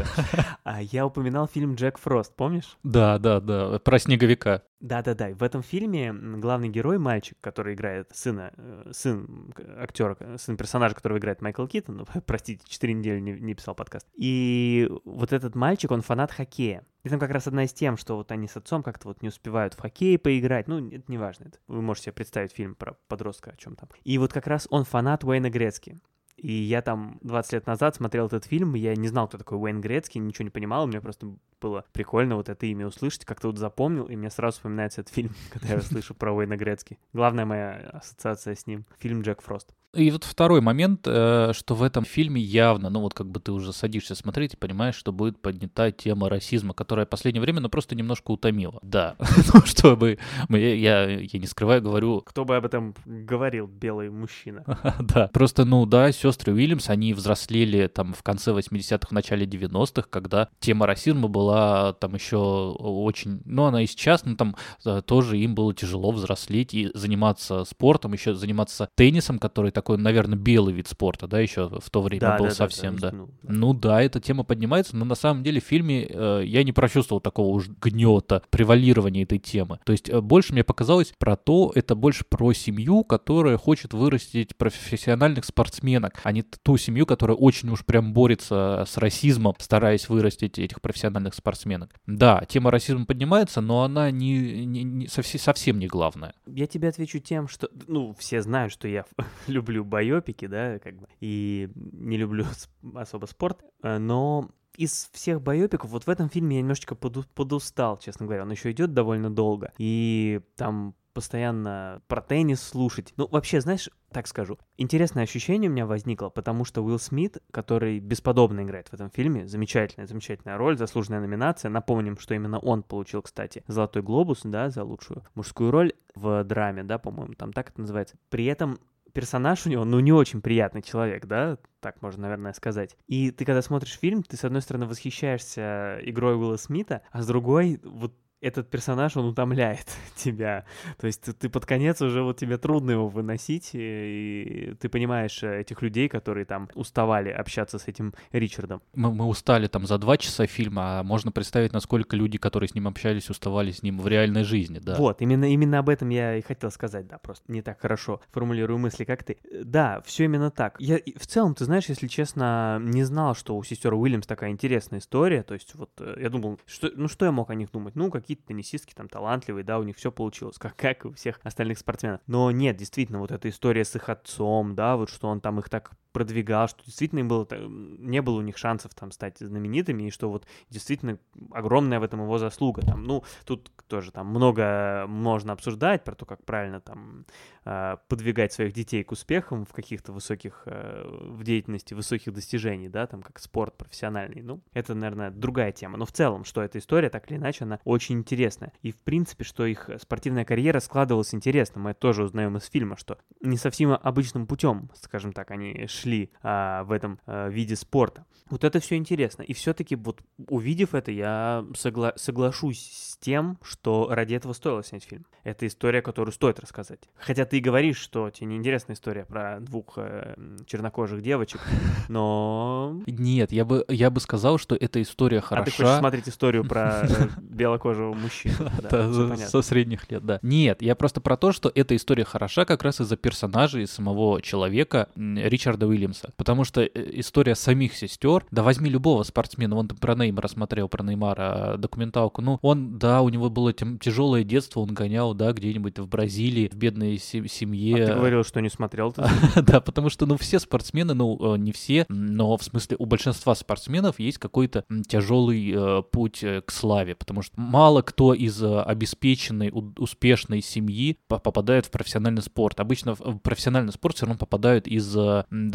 Speaker 1: да. Я упоминал фильм «Джек Фрост», помнишь?
Speaker 2: Да, да, да, про снеговика.
Speaker 1: Да-да-да. В этом фильме главный герой, мальчик, который играет сына, э, сын актера, сын персонажа, которого играет Майкл Китон, ну, простите, четыре недели не, не писал подкаст. И вот этот мальчик, он фанат хоккея. И там как раз одна из тем, что вот они с отцом как-то вот не успевают в хоккей поиграть. Ну, это не важно. Это. Вы можете себе представить фильм про подростка о чем там. И вот как раз он фанат Уэйна Грецки. И я там 20 лет назад смотрел этот фильм, я не знал, кто такой Уэйн Грецкий, ничего не понимал, мне просто было прикольно вот это имя услышать, как-то вот запомнил, и мне сразу вспоминается этот фильм, [laughs] когда я слышу про Уэйна Грецки. Главная моя ассоциация с ним — фильм «Джек Фрост».
Speaker 2: И вот второй момент, э, что в этом фильме явно, ну вот как бы ты уже садишься смотреть и понимаешь, что будет поднята тема расизма, которая в последнее время, ну просто немножко утомила. Да, [laughs] ну чтобы, я, я не скрываю, говорю...
Speaker 1: Кто бы об этом говорил, белый мужчина. [laughs]
Speaker 2: Да, просто, ну да, сестры Уильямс, они взрослели там в конце 80-х, в начале 90-х, когда тема расизма была там еще очень, ну она и сейчас, ну там э, тоже им было тяжело взрослеть и заниматься спортом, еще заниматься теннисом, который такой, наверное, белый вид спорта, да, еще в то время да, был да, совсем, да. да. Ну, да. ну да, эта тема поднимается, но на самом деле в фильме э, я не прочувствовал такого уж гнета, превалирования этой темы. То есть э, больше мне показалось про то, это больше про семью, которая хочет вырастить профессиональных спортсменок, а не ту семью, которая очень уж прям борется с расизмом, стараясь вырастить этих профессиональных спортсменок. Да, тема расизма поднимается, но она не, не, не совсем, совсем не главная.
Speaker 1: Я тебе отвечу тем, что, ну, все знают, что я [laughs] люблю люблю байопики, да, как бы, и не люблю [laughs] особо спорт, э, но из всех байопиков, вот в этом фильме я немножечко подустал, честно говоря. Он еще идет довольно долго. И там постоянно про теннис слушать. Ну, вообще, знаешь, так скажу, интересное ощущение у меня возникло, потому что Уилл Смит, который бесподобно играет в этом фильме, замечательная, замечательная роль, заслуженная номинация. Напомним, что именно он получил, кстати, Золотой глобус, да, за лучшую мужскую роль в драме, да, по-моему, там так это называется. При этом персонаж у него, ну, не очень приятный человек, да, так можно, наверное, сказать. И ты, когда смотришь фильм, ты, с одной стороны, восхищаешься игрой Уилла Смита, а с другой, вот этот персонаж, он утомляет [laughs] тебя. То есть ты, ты под конец уже вот тебе трудно его выносить, и, и ты понимаешь э, этих людей, которые там уставали общаться с этим Ричардом.
Speaker 2: Мы, мы устали там за два часа фильма, а можно представить, насколько люди, которые с ним общались, уставали с ним в реальной жизни, да.
Speaker 1: Вот, именно, именно об этом я и хотел сказать, да, просто не так хорошо формулирую мысли, как ты. Да, все именно так. Я в целом, ты знаешь, если честно, не знал, что у сестер Уильямс такая интересная история, то есть вот э, я думал, что, ну что я мог о них думать? Ну, какие какие-то теннисистки там талантливые, да, у них все получилось, как, как у всех остальных спортсменов. Но нет, действительно, вот эта история с их отцом, да, вот что он там их так продвигал, что действительно им было, не было у них шансов там стать знаменитыми, и что вот действительно огромная в этом его заслуга. Там, ну, тут тоже там много можно обсуждать про то, как правильно там а, подвигать своих детей к успехам в каких-то высоких, э, в деятельности высоких достижений, да, там как спорт профессиональный. Ну, это, наверное, другая тема. Но в целом, что эта история, так или иначе, она очень интересная. И, в принципе, что их спортивная карьера складывалась интересно. Мы это тоже узнаем из фильма, что не совсем обычным путем, скажем так, они шли а, в этом а, виде спорта. Вот это все интересно. И все-таки вот увидев это, я согла- соглашусь с тем, что ради этого стоило снять фильм. Это история, которую стоит рассказать. Хотя ты говоришь, что тебе неинтересная история про двух э, чернокожих девочек, [laughs] но...
Speaker 2: Нет, я бы, я бы сказал, что эта история хороша. А
Speaker 1: ты хочешь смотреть историю про э, [laughs] белокожего мужчину?
Speaker 2: Со средних лет, да. Нет, я просто про то, что эта история хороша как раз из-за персонажа и самого человека Ричарда Уильямса. Потому что э, история самих сестер, да возьми любого спортсмена, ты про Неймара смотрел, про Неймара документалку, ну, он, да, у него было тяжелое детство, он гонял, да, где-нибудь в Бразилии, в бедной семье.
Speaker 1: А ты говорил, что не смотрел [laughs]
Speaker 2: Да, потому что, ну, все спортсмены, ну, э, не все, но в смысле у большинства спортсменов есть какой-то тяжелый э, путь э, к славе, потому что мало кто из обеспеченной, успешной семьи попадает в профессиональный спорт. Обычно в профессиональный спорт все равно попадают из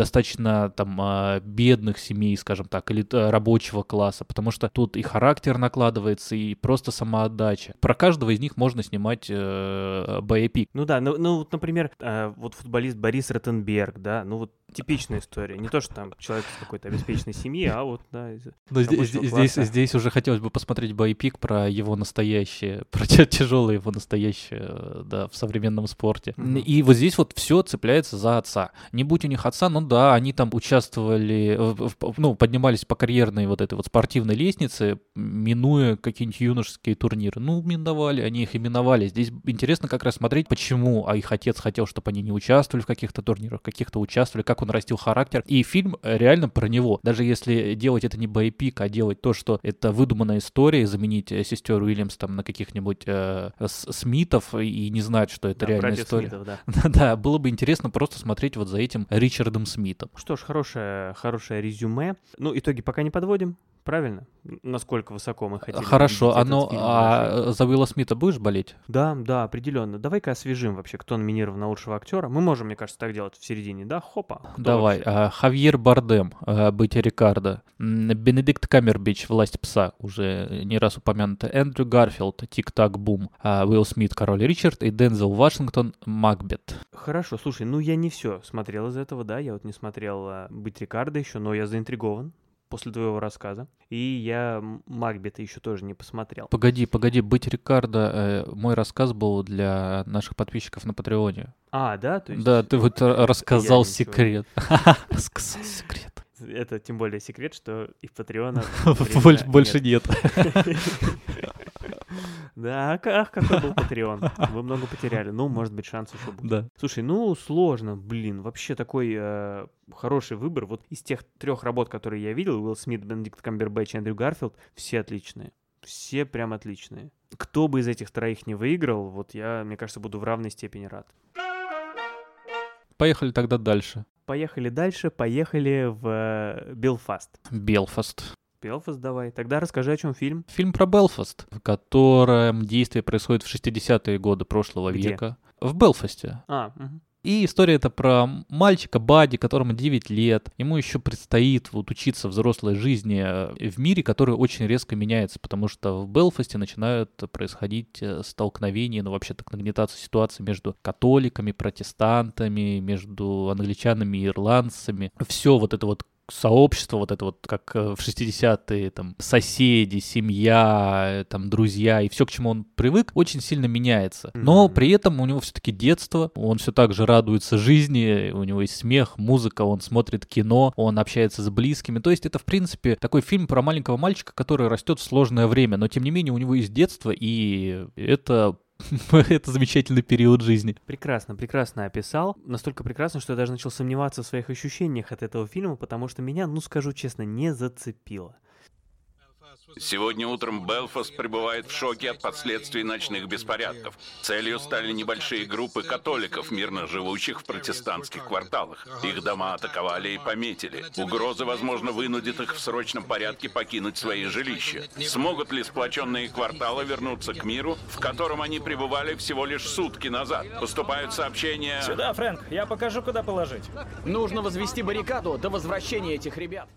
Speaker 2: достаточно там бедных семей, скажем так, или рабочего класса, потому что тут и характер накладывается, и просто самоотдача. Про каждого из них можно снимать э, боепик.
Speaker 1: Ну да, ну, ну вот, например, э, вот футболист Борис Ротенберг, да, ну вот типичная история. Не то, что там человек из какой-то обеспеченной семьи, а вот, да, из
Speaker 2: Но здесь, здесь, здесь уже хотелось бы посмотреть боепик про его настоящее, [laughs] про тяжелое его настоящее, да, в современном спорте. Mm-hmm. И вот здесь вот все цепляется за отца. Не будь у них отца, ну да, они там участвовали, ну, поднимались по карьерной вот этой вот спортивной лестнице, минуя какие-нибудь юношеские турниры. Ну, миновали, они их именовали. Здесь интересно как раз смотреть, почему, а их отец хотел, чтобы они не участвовали в каких-то турнирах, каких-то участвовали, как он растил характер. И фильм реально про него. Даже если делать это не боепик, а делать то, что это выдуманная история, заменить э, сестер Уильямс там на каких-нибудь э, Смитов и не знать, что это да, реальная история. Смитов, да. [laughs] да, было бы интересно просто смотреть вот за этим Ричардом Смитом.
Speaker 1: Что ж, хорошее, хорошее резюме. Ну, итоги пока не подводим правильно? Насколько высоко мы хотим.
Speaker 2: Хорошо, оно, а за Уилла Смита будешь болеть?
Speaker 1: Да, да, определенно. Давай-ка освежим вообще, кто номинирован на лучшего актера. Мы можем, мне кажется, так делать в середине, да? Хопа.
Speaker 2: Давай. А, Хавьер Бардем, а, быть Рикардо. Бенедикт Камербич, Власть пса, уже не раз упомянуто. Эндрю Гарфилд, Тик-так Бум. А, Уилл Смит, Король Ричард. И Дензел Вашингтон, Макбет.
Speaker 1: Хорошо, слушай, ну я не все смотрел из этого, да, я вот не смотрел а, «Быть Рикардо» еще, но я заинтригован после твоего рассказа. И я Макбета еще тоже не посмотрел.
Speaker 2: Погоди, погоди, быть Рикардо, э, мой рассказ был для наших подписчиков на Патреоне.
Speaker 1: А, да? То есть...
Speaker 2: Да, ты вот рассказал секрет. [laughs] [laughs] Рассказал секрет.
Speaker 1: Это тем более секрет, что и Патреона [laughs]
Speaker 2: больше нет. [laughs]
Speaker 1: Да, ах, какой был Patreon. Вы много потеряли. Ну, может быть, шанс еще будет.
Speaker 2: Да.
Speaker 1: Слушай, ну, сложно, блин. Вообще такой э, хороший выбор. Вот из тех трех работ, которые я видел, Уилл Смит, Бенедикт Камбербэтч и Эндрю Гарфилд, все отличные. Все прям отличные. Кто бы из этих троих не выиграл, вот я, мне кажется, буду в равной степени рад.
Speaker 2: Поехали тогда дальше.
Speaker 1: Поехали дальше, поехали в э, Белфаст.
Speaker 2: Белфаст.
Speaker 1: Белфаст давай. Тогда расскажи, о чем фильм.
Speaker 2: Фильм про Белфаст, в котором действие происходит в 60-е годы прошлого
Speaker 1: Где?
Speaker 2: века. В Белфасте.
Speaker 1: А, угу.
Speaker 2: И история это про мальчика Бади, которому 9 лет. Ему еще предстоит вот учиться взрослой жизни э, в мире, который очень резко меняется, потому что в Белфасте начинают происходить э, столкновения, ну вообще так нагнетаться ситуация между католиками, протестантами, между англичанами и ирландцами. Все вот это вот сообщество, вот это вот как э, в 60-е, там, соседи, семья, э, там, друзья и все, к чему он привык, очень сильно меняется. Но при этом у него все-таки детство, он все так же радуется жизни, у него есть смех, музыка, он смотрит кино, он общается с близкими. То есть это, в принципе, такой фильм про маленького мальчика, который растет в сложное время, но тем не менее у него есть детство, и это [laughs] это замечательный период жизни.
Speaker 1: Прекрасно, прекрасно описал. Настолько прекрасно, что я даже начал сомневаться в своих ощущениях от этого фильма, потому что меня, ну скажу честно, не зацепило.
Speaker 7: Сегодня утром Белфаст пребывает в шоке от последствий ночных беспорядков. Целью стали небольшие группы католиков, мирно живущих в протестантских кварталах. Их дома атаковали и пометили. Угроза, возможно, вынудит их в срочном порядке покинуть свои жилища. Смогут ли сплоченные кварталы вернуться к миру, в котором они пребывали всего лишь сутки назад? Поступают сообщения...
Speaker 8: Сюда, Фрэнк, я покажу, куда положить.
Speaker 9: Нужно возвести баррикаду до возвращения этих ребят.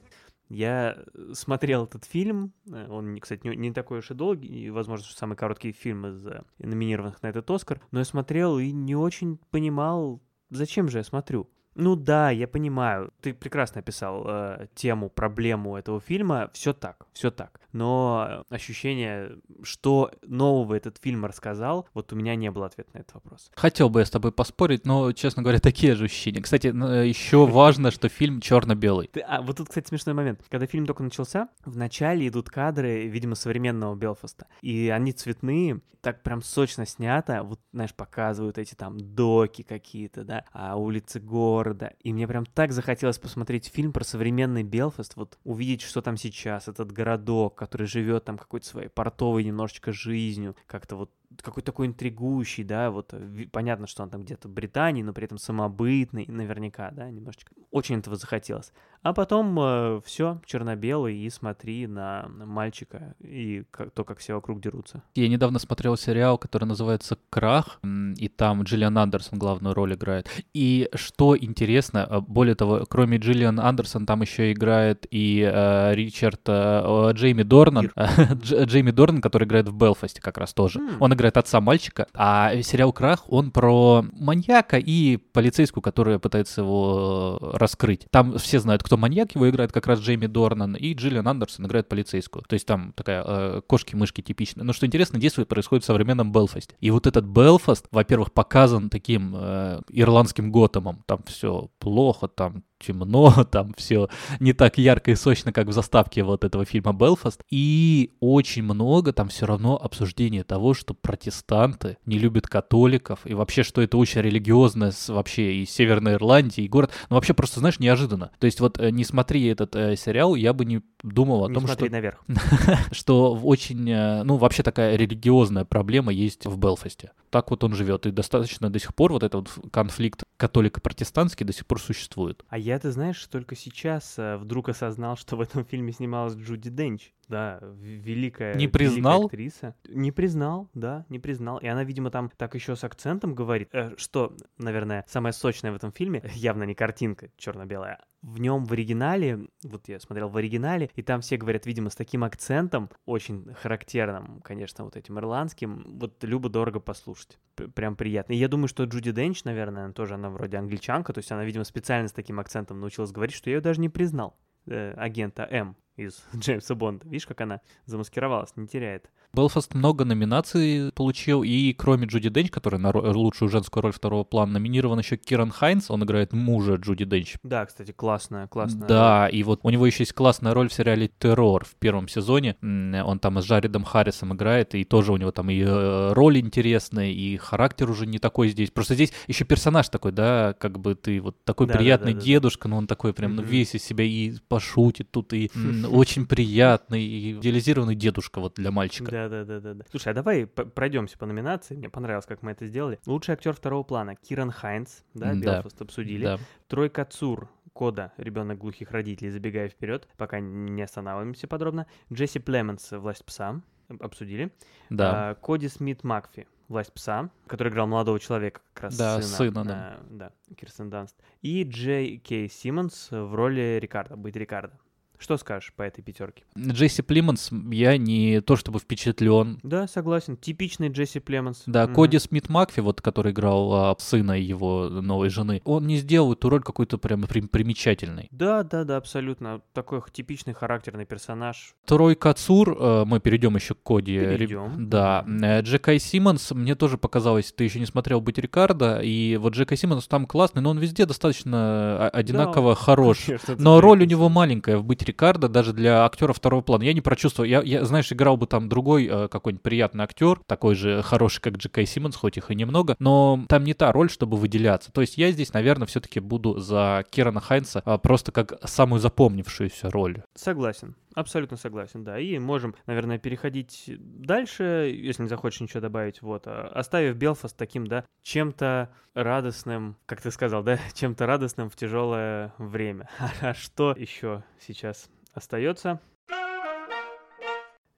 Speaker 1: Я э, смотрел этот фильм, э, он, кстати, не, не такой уж и долгий, возможно, самый короткий фильм из э, номинированных на этот Оскар, но я смотрел и не очень понимал, зачем же я смотрю. Ну да, я понимаю, ты прекрасно описал э, тему, проблему этого фильма, все так, все так. Но ощущение, что нового этот фильм рассказал, вот у меня не было ответа на этот вопрос.
Speaker 2: Хотел бы я с тобой поспорить, но, честно говоря, такие же ощущения. Кстати, еще важно, что фильм черно-белый.
Speaker 1: А вот тут, кстати, смешной момент. Когда фильм только начался, в начале идут кадры, видимо, современного Белфаста. И они цветные, так прям сочно снято. Вот, знаешь, показывают эти там доки какие-то, да, а улицы гор города. И мне прям так захотелось посмотреть фильм про современный Белфаст, вот увидеть, что там сейчас, этот городок, который живет там какой-то своей портовой немножечко жизнью, как-то вот какой-то такой интригующий, да, вот понятно, что он там где-то в Британии, но при этом самобытный, наверняка, да, немножечко. Очень этого захотелось. А потом э, все, черно-белый, и смотри на мальчика и как, то, как все вокруг дерутся.
Speaker 2: Я недавно смотрел сериал, который называется «Крах», и там Джиллиан Андерсон главную роль играет. И что интересно, э, более того, кроме Джиллиан Андерсон, там еще играет и э, Ричард, э, Джейми Дорнан, [laughs] Джейми Дорнан, который играет в Белфасте как раз тоже. Mm. Он играет отца мальчика, а сериал «Крах», он про маньяка и полицейскую, которая пытается его э, раскрыть. Там все знают, кто маньяк, его играет как раз Джейми Дорнан, и Джиллиан Андерсон играет полицейскую. То есть там такая э, кошки-мышки типичная. Но что интересно, действие происходит в современном Белфасте. И вот этот Белфаст, во-первых, показан таким э, ирландским Готэмом. Там все плохо, там темно, [laughs] там все не так ярко и сочно, как в заставке вот этого фильма «Белфаст». И очень много там все равно обсуждения того, что протестанты не любят католиков, и вообще, что это очень религиозно вообще и Северной Ирландии, и город. Ну, вообще просто, знаешь, неожиданно. То есть вот э, не смотри этот э, сериал, я бы не думал о
Speaker 1: не
Speaker 2: том,
Speaker 1: смотри
Speaker 2: что...
Speaker 1: наверх. [laughs]
Speaker 2: что очень, э, ну, вообще такая религиозная проблема есть в Белфасте. Так вот он живет, и достаточно до сих пор вот этот конфликт католико-протестантский до сих пор существует.
Speaker 1: А я, ты знаешь, только сейчас э, вдруг осознал, что в этом фильме снималась Джуди Денч. Да, великая,
Speaker 2: не признал?
Speaker 1: великая актриса. Не признал, да, не признал. И она, видимо, там так еще с акцентом говорит, э, что, наверное, самое сочное в этом фильме, [laughs] явно не картинка черно-белая, в нем в оригинале, вот я смотрел в оригинале, и там все говорят, видимо, с таким акцентом, очень характерным, конечно, вот этим ирландским, вот любо-дорого послушать. Прям приятно. И я думаю, что Джуди Денч, наверное, тоже она вроде англичанка, то есть она, видимо, специально с таким акцентом научилась говорить, что я ее даже не признал, э, агента М из [laughs] Джеймса Бонда. Видишь, как она замаскировалась, не теряет.
Speaker 2: Белфаст много номинаций получил, и кроме Джуди Денч, которая на лучшую женскую роль второго плана, номинирован еще Киран Хайнс, он играет мужа Джуди Денч.
Speaker 1: Да, кстати, классная, классная.
Speaker 2: Да, роль. и вот у него еще есть классная роль в сериале «Террор» в первом сезоне. Он там с Джаредом Харрисом играет, и тоже у него там и э, роль интересная, и характер уже не такой здесь. Просто здесь еще персонаж такой, да, как бы ты вот такой да, приятный да, да, дедушка, да. но он такой прям ну, весь из себя и пошутит тут, и [laughs] очень приятный, и идеализированный дедушка вот для мальчика.
Speaker 1: Да, да, да, да, да. Слушай, а давай пройдемся по номинации. Мне понравилось, как мы это сделали. Лучший актер второго плана Киран Хайнс, да, Белфаст обсудили. Да. Трой Кацур, Кода, ребенок глухих родителей, забегая вперед, пока не останавливаемся подробно. Джесси Племонс, власть пса, обсудили.
Speaker 2: Да.
Speaker 1: А, Коди Смит Макфи, власть пса, который играл молодого человека, как раз
Speaker 2: да,
Speaker 1: сына,
Speaker 2: сына да.
Speaker 1: да, Кирстен Данст. И Джей Кей Симмонс в роли Рикардо, быть Рикардо. Что скажешь по этой пятерке?
Speaker 2: Джесси Племонс, я не то чтобы впечатлен.
Speaker 1: Да, согласен. Типичный Джесси Племонс.
Speaker 2: Да, мм Коди Смит Макфи, вот который играл а, сына его новой жены, он не сделал эту роль какой-то прям при- примечательной.
Speaker 1: Да, да, да, абсолютно. Такой типичный характерный персонаж.
Speaker 2: Трой Кацур, э, мы перейдем еще к Коде.
Speaker 1: Перейдем.
Speaker 2: Да. Э, Джей Кей Симмонс, мне тоже показалось, ты еще не смотрел «Быть Рикардо», и вот Джей Кей Симмонс там классный, но он везде достаточно а, одинаково да, хорош. Конечно, но роль у него маленькая в «Быть Рикардо даже для актера второго плана. Я не прочувствовал. Я, я знаешь, играл бы там другой э, какой-нибудь приятный актер, такой же хороший, как Джей Кей Симмонс, хоть их и немного, но там не та роль, чтобы выделяться. То есть я здесь, наверное, все-таки буду за Кирана Хайнса э, просто как самую запомнившуюся роль.
Speaker 1: Согласен. Абсолютно согласен, да. И можем, наверное, переходить дальше, если не захочешь ничего добавить, вот, а, оставив Белфаст таким, да, чем-то радостным, как ты сказал, да, [laughs] чем-то радостным в тяжелое время. [laughs] А что еще сейчас остается.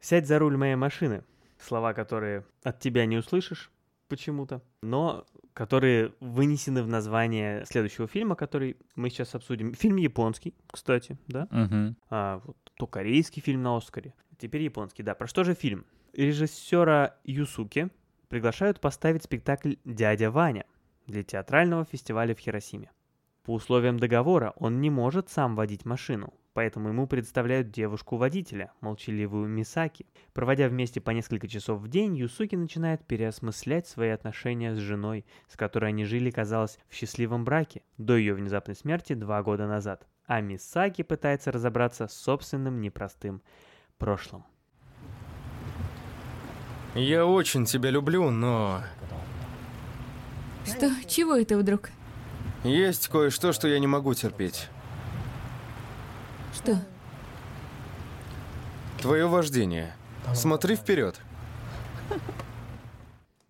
Speaker 1: Сядь за руль моей машины. Слова, которые от тебя не услышишь почему-то, но которые вынесены в название следующего фильма, который мы сейчас обсудим. Фильм японский, кстати, да?
Speaker 2: Uh-huh.
Speaker 1: А, вот, то корейский фильм на Оскаре, теперь японский, да. Про что же фильм? Режиссера Юсуки приглашают поставить спектакль «Дядя Ваня» для театрального фестиваля в Хиросиме. По условиям договора он не может сам водить машину, поэтому ему представляют девушку-водителя, молчаливую Мисаки. Проводя вместе по несколько часов в день, Юсуки начинает переосмыслять свои отношения с женой, с которой они жили, казалось, в счастливом браке, до ее внезапной смерти два года назад. А Мисаки пытается разобраться с собственным непростым прошлым.
Speaker 10: Я очень тебя люблю, но...
Speaker 11: Что? Чего это вдруг?
Speaker 10: Есть кое-что, что я не могу терпеть.
Speaker 11: Что?
Speaker 10: Твое вождение. Смотри вперед.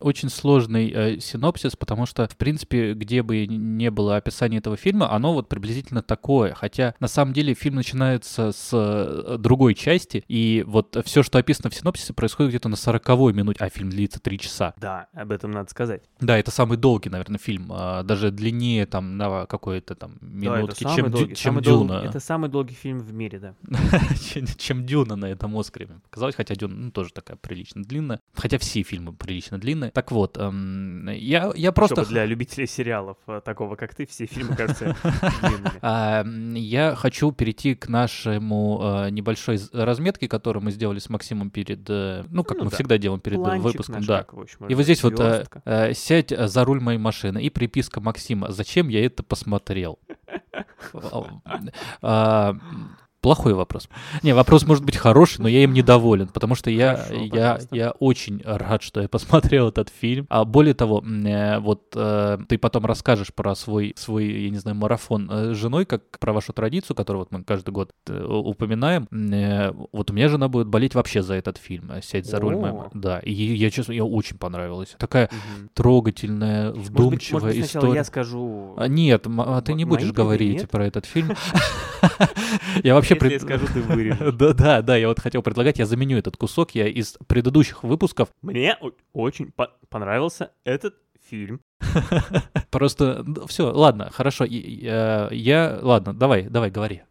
Speaker 2: Очень сложный э, синопсис, потому что, в принципе, где бы не было описания этого фильма, оно вот приблизительно такое. Хотя, на самом деле, фильм начинается с э, другой части, и вот все, что описано в синопсисе, происходит где-то на 40-й минуте, а фильм длится 3 часа.
Speaker 1: Да, об этом надо сказать.
Speaker 2: Да, это самый долгий, наверное, фильм. А, даже длиннее там на какое-то там минутки, да, чем, долгий, чем Дюна.
Speaker 1: Долгий, это самый долгий фильм в мире, да. [laughs]
Speaker 2: чем Дюна на этом Оскаре. Казалось, хотя Дюна ну, тоже такая прилично длинная. Хотя все фильмы прилично длинные. Так вот, эм, я, я просто...
Speaker 1: Чтобы для любителей сериалов, э, такого как ты, все фильмы кажутся длинными. [laughs] А,
Speaker 2: я хочу перейти к нашему э, небольшой разметке, которую мы сделали с Максимом перед... Э, ну, как ну, мы да. всегда делаем перед выпуском. Да. И вот здесь вот э, сядь за руль моей машины. И приписка Максима. Зачем я это посмотрел? [laughs] Плохой вопрос. Не, вопрос может быть хороший, но я им недоволен, потому что я, Хорошо, я, я очень рад, что я посмотрел этот фильм. А более того, э, вот э, ты потом расскажешь про свой, свой, я не знаю, марафон э, с женой, как про вашу традицию, которую вот мы каждый год упоминаем. Вот у меня жена будет болеть вообще за этот фильм, «Сядь за руль». Моим. Да, и я, честно, я очень понравилась. Такая угу. трогательная, вдумчивая может быть, может быть, история.
Speaker 1: я скажу...
Speaker 2: А, нет, а ты не будешь говорить про этот фильм. [laughs] [laughs] Я вообще
Speaker 1: вообще... Если пред... я скажу, ты вырежешь. [laughs]
Speaker 2: да, да, да, я вот хотел предлагать, я заменю этот кусок, я из предыдущих выпусков...
Speaker 1: Мне очень понравился этот фильм. [laughs]
Speaker 2: Просто все, ладно, хорошо. Я, я, ладно, давай, давай, говори. [laughs]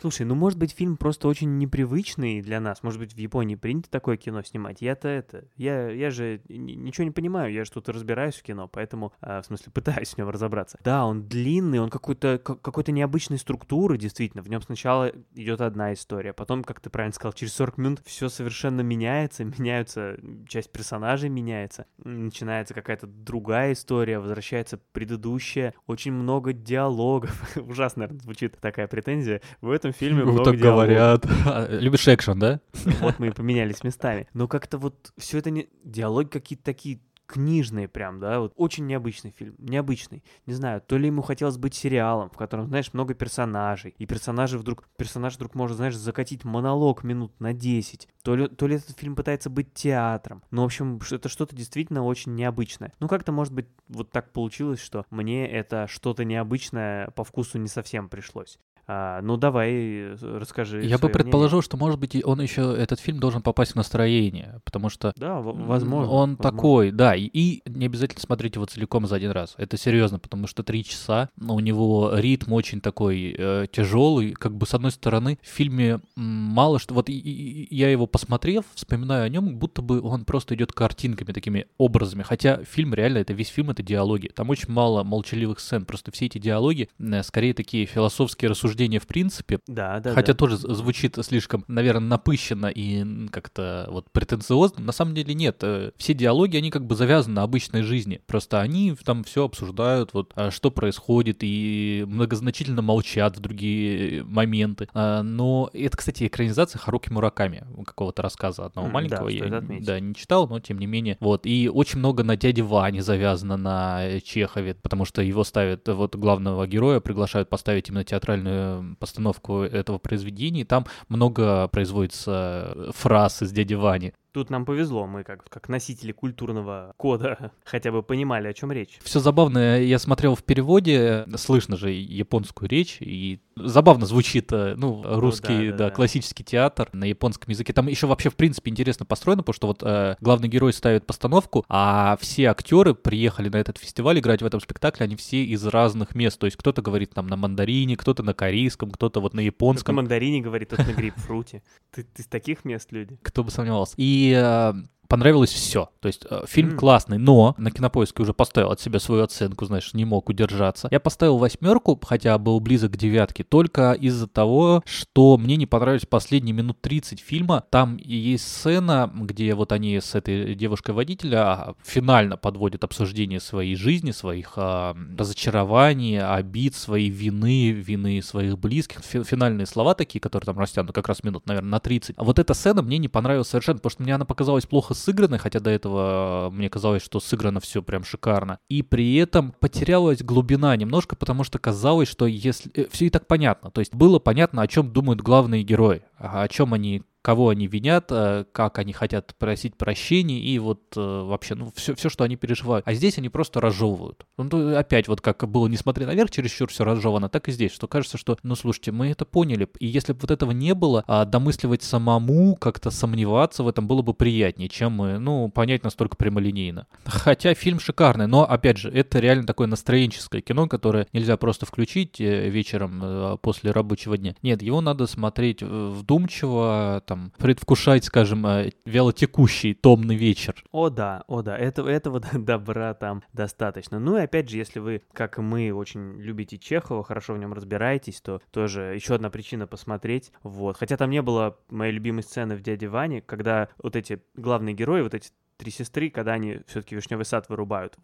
Speaker 1: Слушай, ну может быть фильм просто очень непривычный для нас. Может быть в Японии принято такое кино снимать. Я-то это... Я, я же ничего не понимаю, я же тут разбираюсь в кино, поэтому, э, в смысле, [laughs] пытаюсь в нем разобраться. Да, он длинный, он какой-то какой-то необычной структуры, действительно. В нем сначала идет одна история, потом, как ты правильно сказал, через 40 минут все совершенно меняется, [laughs] меняются, часть персонажей меняется, начинается какая-то другая история, возвращается предыдущая, очень много диалогов. [laughs] Ужасно, наверное, звучит такая претензия. В этом фильме много так
Speaker 2: говорят. [laughs] Любишь экшен, да? [laughs]
Speaker 1: Вот мы и поменялись местами. Но как-то вот все это не... Диалоги какие-то такие книжные прям, да, вот очень необычный фильм, необычный. Не знаю, то ли ему хотелось быть сериалом, в котором, знаешь, много персонажей, и персонажи вдруг, персонаж вдруг может, знаешь, закатить монолог минут на 10, то ли, то ли этот фильм пытается быть театром. Ну, в общем, это что-то действительно очень необычное. Ну, как-то, может быть, вот так получилось, что мне это что-то необычное по вкусу не совсем пришлось. А, ну давай, э, расскажи.
Speaker 2: Я бы предположил, мнение. что, может быть, он еще этот фильм должен попасть в настроение, потому что
Speaker 1: да, возможно,
Speaker 2: он
Speaker 1: возможно.
Speaker 2: такой, да, и, и не обязательно смотреть его целиком за один раз. Это серьезно, потому что три часа, у него ритм очень такой э, тяжелый, как бы с одной стороны в фильме мало что, вот и, и, я его посмотрев, вспоминаю о нем, будто бы он просто идет картинками, такими образами, хотя фильм реально это весь фильм это диалоги, там очень мало молчаливых сцен, просто все эти диалоги э, скорее такие философские рассуждения обсуждение в принципе.
Speaker 1: Да, да.
Speaker 2: Хотя
Speaker 1: да.
Speaker 2: тоже звучит слишком, наверное, напыщенно и как-то вот претенциозно. На самом деле нет. Э, все диалоги, они как бы завязаны на обычной жизни. Просто они там все обсуждают, вот а что происходит, и многозначительно молчат в другие моменты. А, но это, кстати, экранизация Харуки Мураками, какого-то рассказа одного mm, маленького. Да, Я да, не читал, но тем не менее. Вот. И очень много на дяде Ване завязано на Чехове, потому что его ставят, вот главного героя приглашают поставить именно театральную постановку этого произведения, там много производится фраз из «Дяди Вани».
Speaker 1: Тут нам повезло, мы как, как носители культурного кода [laughs] хотя бы понимали, о чем речь.
Speaker 2: Все забавно, я смотрел в переводе, слышно же японскую речь, и забавно звучит, э, ну, русский, ну, да, да, да, классический театр на японском языке. Там еще вообще, в принципе, интересно построено, потому что вот э, главный герой ставит постановку, а все актеры приехали на этот фестиваль играть в этом спектакле, они все из разных мест. То есть кто-то говорит там на мандарине, кто-то на корейском, кто-то вот на японском.
Speaker 1: Кто на мандарине говорит, кто-то на грейпфруте. [laughs] Ты из таких мест люди?
Speaker 2: Кто бы сомневался. И Э, понравилось все. То есть э, фильм mm. классный, но на кинопоиске уже поставил от себя свою оценку, знаешь, не мог удержаться. Я поставил восьмерку, хотя был близок к девятке, только из-за того, что мне не понравились последние минут 30 фильма. Там есть сцена, где вот они с этой девушкой-водителя а, финально подводят обсуждение своей жизни, своих а, разочарований, обид, своей вины, вины своих близких. Финальные слова такие, которые там растянуты как раз минут, наверное, на 30. А вот эта сцена мне не понравилась совершенно, потому что мне она показалась плохо сыграны, хотя до этого мне казалось, что сыграно все прям шикарно. И при этом потерялась глубина немножко, потому что казалось, что если... Э, все и так понятно. То есть было понятно, о чем думают главные герои, о чем они кого они винят, э, как они хотят просить прощения и вот э, вообще, ну, все, все, что они переживают. А здесь они просто разжевывают. Ну, опять вот как было «Несмотря наверх», чересчур все разжевано, так и здесь, что кажется, что, ну, слушайте, мы это поняли, и если бы вот этого не было, а домысливать самому, как-то сомневаться в этом было бы приятнее, чем мы, ну, понять настолько прямолинейно. Хотя фильм шикарный, но, опять же, это реально такое настроенческое кино, которое нельзя просто включить э, вечером после рабочего дня. Нет, его надо смотреть вдумчиво, там, предвкушать, скажем, вялотекущий томный вечер.
Speaker 1: О да, о да, этого, этого [laughs] добра там достаточно. Ну и опять же, если вы, как и мы, очень любите Чехова, хорошо в нем разбираетесь, то тоже еще одна причина посмотреть. Вот. Хотя там не было моей любимой сцены в «Дяде Ване», когда вот эти главные герои, вот эти три сестры, когда они все-таки вишневый сад вырубают.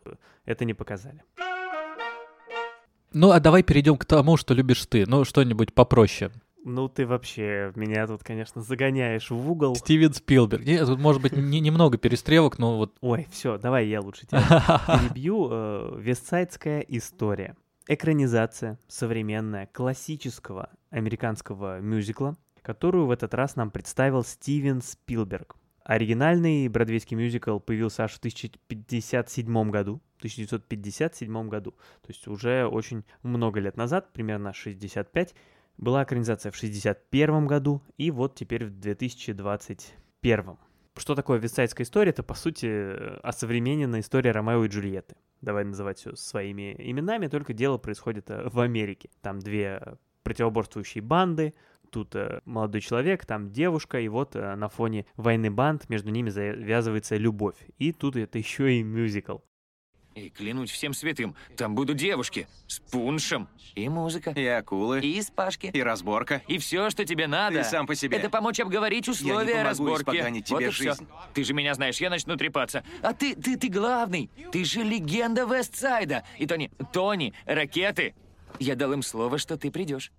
Speaker 1: Это не показали.
Speaker 2: Ну, а давай перейдем к тому, что любишь ты. Ну, что-нибудь попроще.
Speaker 1: Ну, ты вообще меня тут, конечно, загоняешь в угол.
Speaker 2: Стивен Спилберг. Нет, тут, может быть, не, немного перестрелок, но вот...
Speaker 1: Ой, все, давай я лучше тебя [laughs] перебью. Э, Вестсайдская история. Экранизация современная, классического американского мюзикла, которую в этот раз нам представил Стивен Спилберг. Оригинальный бродвейский мюзикл появился аж в 1057 году, 1957 году, то есть уже очень много лет назад, примерно 65, была экранизация в 61 году и вот теперь в 2021. Что такое Вестсайдская история? Это, по сути, осовремененная история Ромео и Джульетты. Давай называть все своими именами, только дело происходит э, в Америке. Там две противоборствующие банды, тут э, молодой человек, там девушка, и вот э, на фоне войны банд между ними завязывается любовь. И тут это [laughs] еще и мюзикл.
Speaker 11: И клянуть всем святым, там будут девушки с пуншем. И музыка.
Speaker 12: И акулы.
Speaker 11: И спашки.
Speaker 12: И разборка.
Speaker 11: И все, что тебе надо.
Speaker 12: Ты сам по себе.
Speaker 11: Это помочь обговорить условия
Speaker 12: я не
Speaker 11: разборки.
Speaker 12: тебе
Speaker 11: вот
Speaker 12: жизнь.
Speaker 11: Все. Ты же меня знаешь, я начну трепаться. А ты, ты, ты главный. Ты же легенда Вестсайда. И Тони, Тони, ракеты. Я дал им слово, что ты придешь.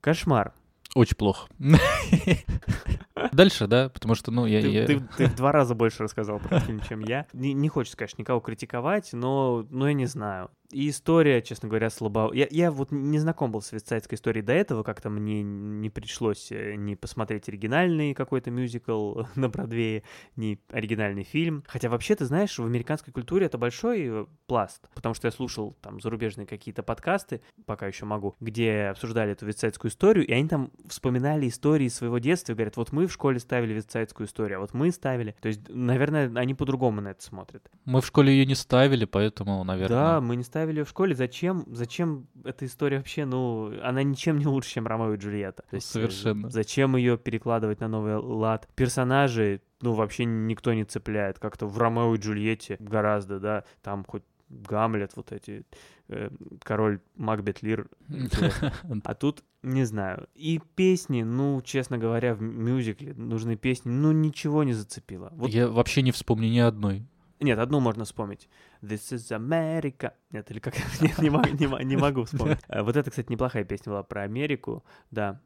Speaker 1: Кошмар.
Speaker 2: Очень плохо. [laughs] Дальше, да, потому что, ну, я...
Speaker 1: Ты,
Speaker 2: я...
Speaker 1: ты, ты в два раза больше рассказал про фильм, чем я. Не, не хочется, конечно, никого критиковать, но, но я не знаю. И история, честно говоря, слаба. Я, я вот не знаком был с вестсайдской историей до этого, как-то мне не пришлось э, ни посмотреть оригинальный какой-то мюзикл [laughs] на Бродвее, ни оригинальный фильм. Хотя вообще, ты знаешь, в американской культуре это большой э, пласт, потому что я слушал там зарубежные какие-то подкасты, пока еще могу, где обсуждали эту вестсайдскую историю, и они там вспоминали истории своего детства и говорят, вот мы в школе ставили вестсайдскую историю, а вот мы ставили. То есть, наверное, они по-другому на это смотрят.
Speaker 2: Мы в школе ее не ставили, поэтому, наверное...
Speaker 1: Да, мы не ставили ставили в школе, зачем, зачем эта история вообще, ну, она ничем не лучше, чем Ромео и Джульетта. То есть,
Speaker 2: э, Совершенно.
Speaker 1: Зачем ее перекладывать на новый лад? Персонажи, ну, вообще никто не цепляет. Как-то в Ромео и Джульетте гораздо, да, там хоть Гамлет, вот эти, э, король Макбет Лир. [laughs] А тут, не знаю. И песни, ну, честно говоря, в мюзикле нужны песни, ну, ничего не зацепило.
Speaker 2: Вот... Я вообще не вспомню ни одной.
Speaker 1: Нет, одну можно вспомнить. This is America. Нет, или как? [laughs] Нет, не, могу, не, не могу вспомнить. [laughs] Э, вот это, кстати, неплохая песня была про Америку. Да.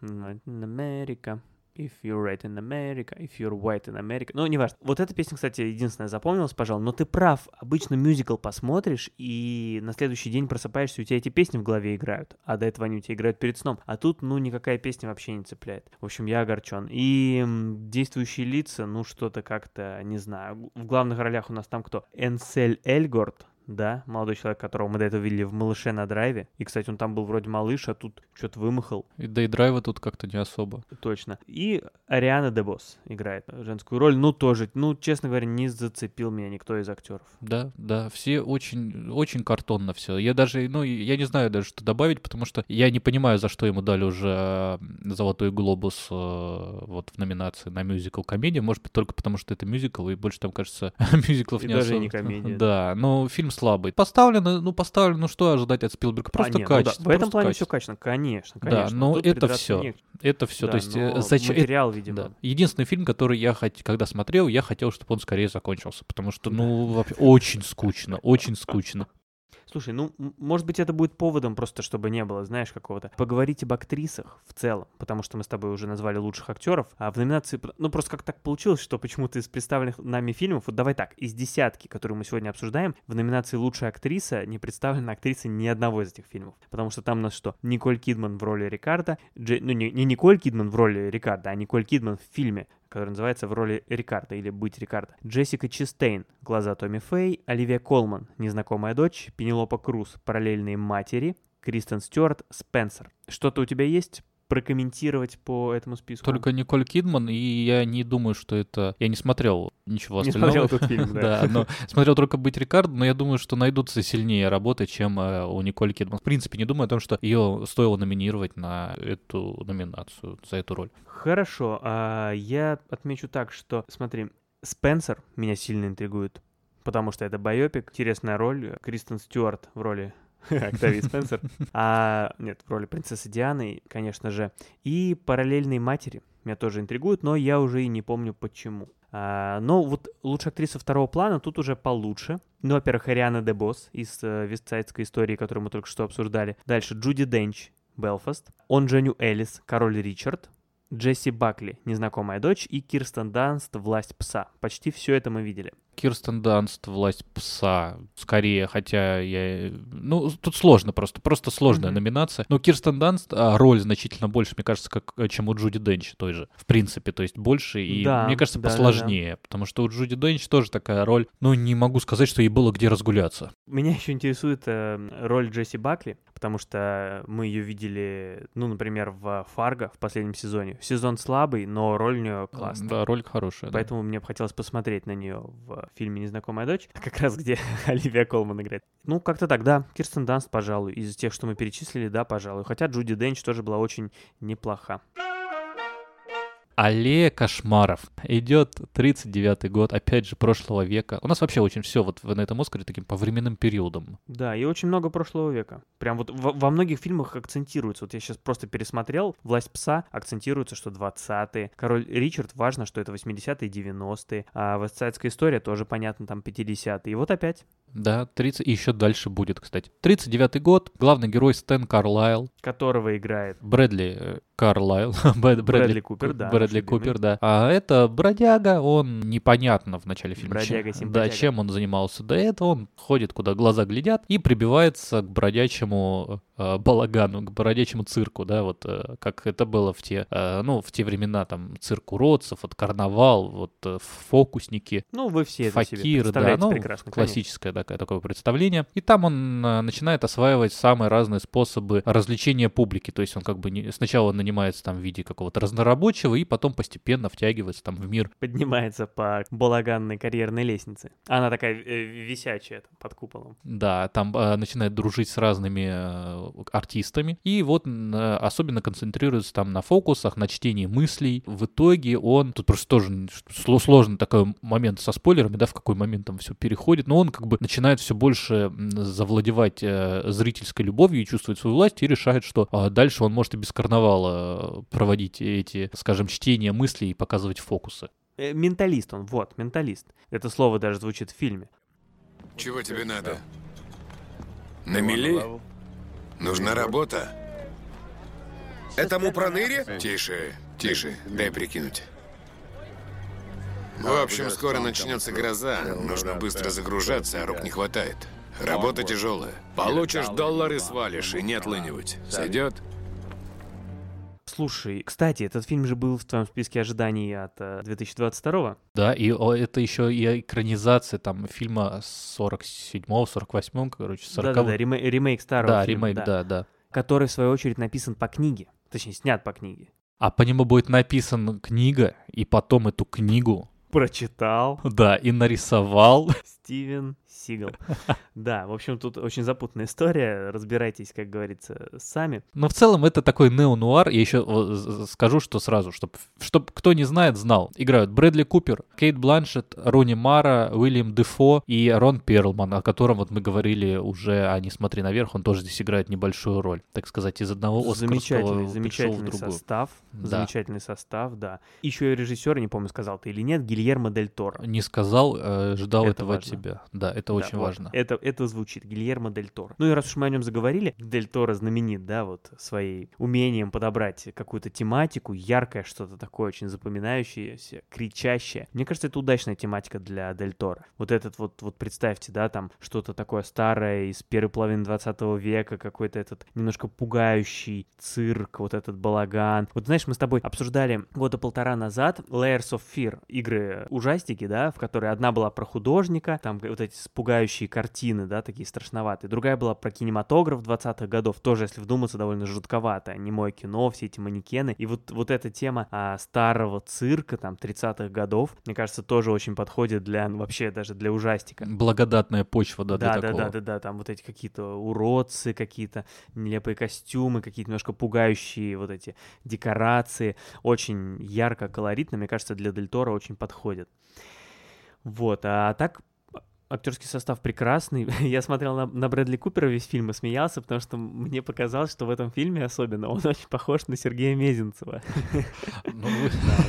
Speaker 1: Америка. If you're red in America, if you're white in America. Ну, неважно. Вот эта песня, кстати, единственная запомнилась, пожалуй. Но ты прав. Обычно мюзикл посмотришь, и на следующий день просыпаешься, у тебя эти песни в голове играют. А до этого они у тебя играют перед сном. А тут, ну, никакая песня вообще не цепляет. В общем, я огорчен. И действующие лица, ну, что-то как-то, не знаю. В главных ролях у нас там кто? Энсель Эльгорд, да, молодой человек, которого мы до этого видели в «Малыше на драйве». И, кстати, он там был вроде малыш, а тут что-то вымахал.
Speaker 2: И, да и драйва тут как-то не особо.
Speaker 1: Точно. И Ариана Дебос играет женскую роль. Ну, тоже, ну, честно говоря, не зацепил меня никто из актеров.
Speaker 2: Да, да, все очень, очень картонно все. Я даже, ну, я не знаю даже, что добавить, потому что я не понимаю, за что ему дали уже «Золотой глобус» э, вот в номинации на мюзикл комедия. Может быть, только потому, что это мюзикл, и больше там, кажется, [laughs] мюзиклов
Speaker 1: и
Speaker 2: не
Speaker 1: даже
Speaker 2: особо.
Speaker 1: не комедия.
Speaker 2: Да, но фильм слабый. Поставлено, ну поставлено, ну что ожидать от Спилберга? Просто
Speaker 1: а, нет,
Speaker 2: качество.
Speaker 1: Ну, да. В этом плане
Speaker 2: качество.
Speaker 1: все качественно, конечно, конечно.
Speaker 2: Да, но это все. Не... Это все.
Speaker 1: Да,
Speaker 2: То есть
Speaker 1: но
Speaker 2: зачем?
Speaker 1: Материал, видимо.
Speaker 2: Да. Единственный фильм, который я хот... когда смотрел, я хотел, чтобы он скорее закончился, потому что, ну, вообще очень скучно, очень скучно.
Speaker 1: Слушай, ну, может быть, это будет поводом просто, чтобы не было, знаешь, какого-то. Поговорить об актрисах в целом, потому что мы с тобой уже назвали лучших актеров, а в номинации, ну, просто как так получилось, что почему-то из представленных нами фильмов, вот давай так, из десятки, которые мы сегодня обсуждаем, в номинации лучшая актриса не представлена актриса ни одного из этих фильмов. Потому что там у нас что? Николь Кидман в роли Рикарда, Дж... ну, не, не Николь Кидман в роли Рикарда, а Николь Кидман в фильме который называется «В роли Рикарда» или «Быть Рикардо». Джессика Честейн, «Глаза Томми Фэй», Оливия Колман, «Незнакомая дочь», Пенелопа Круз, «Параллельные матери», Кристен Стюарт, Спенсер. Что-то у тебя есть прокомментировать по этому списку?
Speaker 2: Только Николь Кидман, и я не думаю, что это... Я не смотрел ничего
Speaker 1: не
Speaker 2: остального.
Speaker 1: Не смотрел этот фильм, [laughs] да.
Speaker 2: да, но смотрел только «Быть Рикардо», но я думаю, что найдутся сильнее работы, чем э, у Николь Кидман. В принципе, не думаю о том, что ее стоило номинировать на эту номинацию, за эту роль.
Speaker 1: Хорошо, а я отмечу так, что, смотри, Спенсер меня сильно интригует, потому что это байопик, интересная роль, Кристен Стюарт в роли [laughs] Октавии Спенсер. А, нет, в роли принцессы Дианы, конечно же. И параллельные матери меня тоже интригуют, но я уже и не помню почему. А, но вот лучшая актриса второго плана тут уже получше. Ну, во-первых, Ариана Дебос из э, Вестсайдской истории, которую мы только что обсуждали. Дальше Джуди Денч, Белфаст. Он Дженю Эллис, Король Ричард. Джесси Бакли, Незнакомая дочь, и Кирстен Данст, Власть пса. Почти все это мы видели.
Speaker 2: Кирстен Данст, власть пса, скорее, хотя я... Ну, тут сложно просто, просто сложная mm-hmm. номинация. Но Кирстен Данст а, роль значительно больше, мне кажется, как, чем у Джуди Денч той же, в принципе, то есть больше и, да, мне кажется, да, посложнее, да, да. потому что у Джуди Денч тоже такая роль, ну, не могу сказать, что ей было где разгуляться.
Speaker 1: Меня еще интересует э, роль Джесси Бакли, потому что мы ее видели, ну, например, в Фарго в последнем сезоне. Сезон слабый, но роль у нее классная.
Speaker 2: Да, роль хорошая.
Speaker 1: Поэтому
Speaker 2: да.
Speaker 1: мне бы хотелось посмотреть на нее в фильме «Незнакомая дочь», [laughs] как раз где [laughs] Оливия Колман играет. Ну, как-то так, да. Кирстен Данст, пожалуй. Из тех, что мы перечислили, да, пожалуй. Хотя Джуди Денч тоже была очень неплоха.
Speaker 2: Аллея кошмаров. Идет 39-й год, опять же, прошлого века. У нас вообще очень все вот на этом Оскаре таким по временным периодам.
Speaker 1: Да, и очень много прошлого века. Прям вот в, во многих фильмах акцентируется. Вот я сейчас просто пересмотрел «Власть пса», акцентируется, что 20-е. «Король Ричард», важно, что это 80-е, 90-е. А «Вестсайдская история» тоже понятно, там 50-е. И вот опять.
Speaker 2: Да, 30, и еще дальше будет, кстати. 39-й год, главный герой Стэн Карлайл.
Speaker 1: Которого играет...
Speaker 2: Брэдли э, Карлайл. [laughs]
Speaker 1: Брэдли, Брэдли Купер, да.
Speaker 2: Брэдли Купер, да. А это бродяга, он непонятно в начале фильма.
Speaker 1: Бродяга,
Speaker 2: чем, Да, чем он занимался до этого. Он ходит, куда глаза глядят, и прибивается к бродячему э, балагану, к бродячему цирку, да, вот э, как это было в те, э, ну, в те времена, там, цирк уродцев, вот карнавал, вот э, фокусники.
Speaker 1: Ну, вы все
Speaker 2: факиры, да, ну,
Speaker 1: прекрасно,
Speaker 2: классическое такое, такое представление. И там он э, начинает осваивать самые разные способы развлечения публики, то есть он как бы не, сначала на нанимается там в виде какого-то разнорабочего и потом постепенно втягивается там в мир.
Speaker 1: Поднимается по балаганной карьерной лестнице. Она такая э, висячая там, под куполом.
Speaker 2: Да, там э, начинает дружить с разными э, артистами. И вот э, особенно концентрируется там на фокусах, на чтении мыслей. В итоге он... Тут просто тоже сложный такой момент со спойлерами, да, в какой момент там все переходит. Но он как бы начинает все больше завладевать э, зрительской любовью и чувствует свою власть и решает, что э, дальше он может и без карнавала Э, проводить эти, скажем, чтения мыслей и показывать фокусы.
Speaker 1: Менталист он, вот, менталист. Это слово даже звучит в фильме.
Speaker 12: Чего тебе надо? На мели? Нужна работа? Этому проныре? Тише, тише, дай прикинуть. В общем, скоро начнется гроза. Нужно быстро загружаться, а рук не хватает. Работа тяжелая. Получишь доллар и свалишь, и не отлынивать. Сойдет?
Speaker 1: Слушай, кстати, этот фильм же был в твоем списке ожиданий от 2022
Speaker 2: Да, и о, это еще и экранизация там фильма 47-го, 48-го, короче, 40
Speaker 1: Да-да-да, ремей- ремейк старого
Speaker 2: Да,
Speaker 1: фильма,
Speaker 2: ремейк, да. да, да.
Speaker 1: Который, в свою очередь, написан по книге. Точнее, снят по книге.
Speaker 2: А по нему будет написана книга, и потом эту книгу
Speaker 1: прочитал.
Speaker 2: Да, и нарисовал.
Speaker 1: Стивен Сигал. [laughs] Да, в общем, тут очень запутанная история. Разбирайтесь, как говорится, сами.
Speaker 2: Но в целом это такой неонуар. Я еще скажу, что сразу, чтобы чтоб кто не знает, знал. Играют Брэдли Купер, Кейт Бланшет, Рони Мара, Уильям Дефо и Рон Перлман, о котором вот мы говорили уже, а не смотри наверх, он тоже здесь играет небольшую роль, так сказать, из одного Оскарского
Speaker 1: Замечательный, замечательный состав. Да. Замечательный состав, да. Еще и режиссер, не помню, сказал ты или нет, Гильермо Дель Торо.
Speaker 2: Не сказал, э, ждал это этого от тебя. Да, это, это очень
Speaker 1: вот.
Speaker 2: важно.
Speaker 1: Это, это звучит. Гильермо Дель Торо. Ну и раз уж мы о нем заговорили, Дель Торо знаменит, да, вот своей умением подобрать какую-то тематику, яркое что-то такое, очень запоминающееся, кричащее. Мне кажется, это удачная тематика для Дель Торо. Вот этот вот, вот представьте, да, там что-то такое старое из первой половины 20 века, какой-то этот немножко пугающий цирк, вот этот балаган. Вот знаешь, мы с тобой обсуждали года полтора назад Layers of Fear, игры ужастики, да, в которой одна была про художника, там вот эти пугающие картины, да, такие страшноватые. Другая была про кинематограф 20-х годов, тоже, если вдуматься, довольно жутковато. Немое кино, все эти манекены. И вот, вот эта тема а, старого цирка, там, 30-х годов, мне кажется, тоже очень подходит для, ну, вообще даже для ужастика.
Speaker 2: Благодатная почва, да,
Speaker 1: да,
Speaker 2: для
Speaker 1: да,
Speaker 2: такого.
Speaker 1: Да, да, да, там вот эти какие-то уродцы, какие-то нелепые костюмы, какие-то немножко пугающие вот эти декорации. Очень ярко, колоритно, мне кажется, для Дель Торо очень подходит. Вот, а так актерский состав прекрасный. [laughs] Я смотрел на, на Брэдли Купера весь фильм и смеялся, потому что мне показалось, что в этом фильме особенно он [laughs] очень похож на Сергея Мезенцева, [laughs] ну,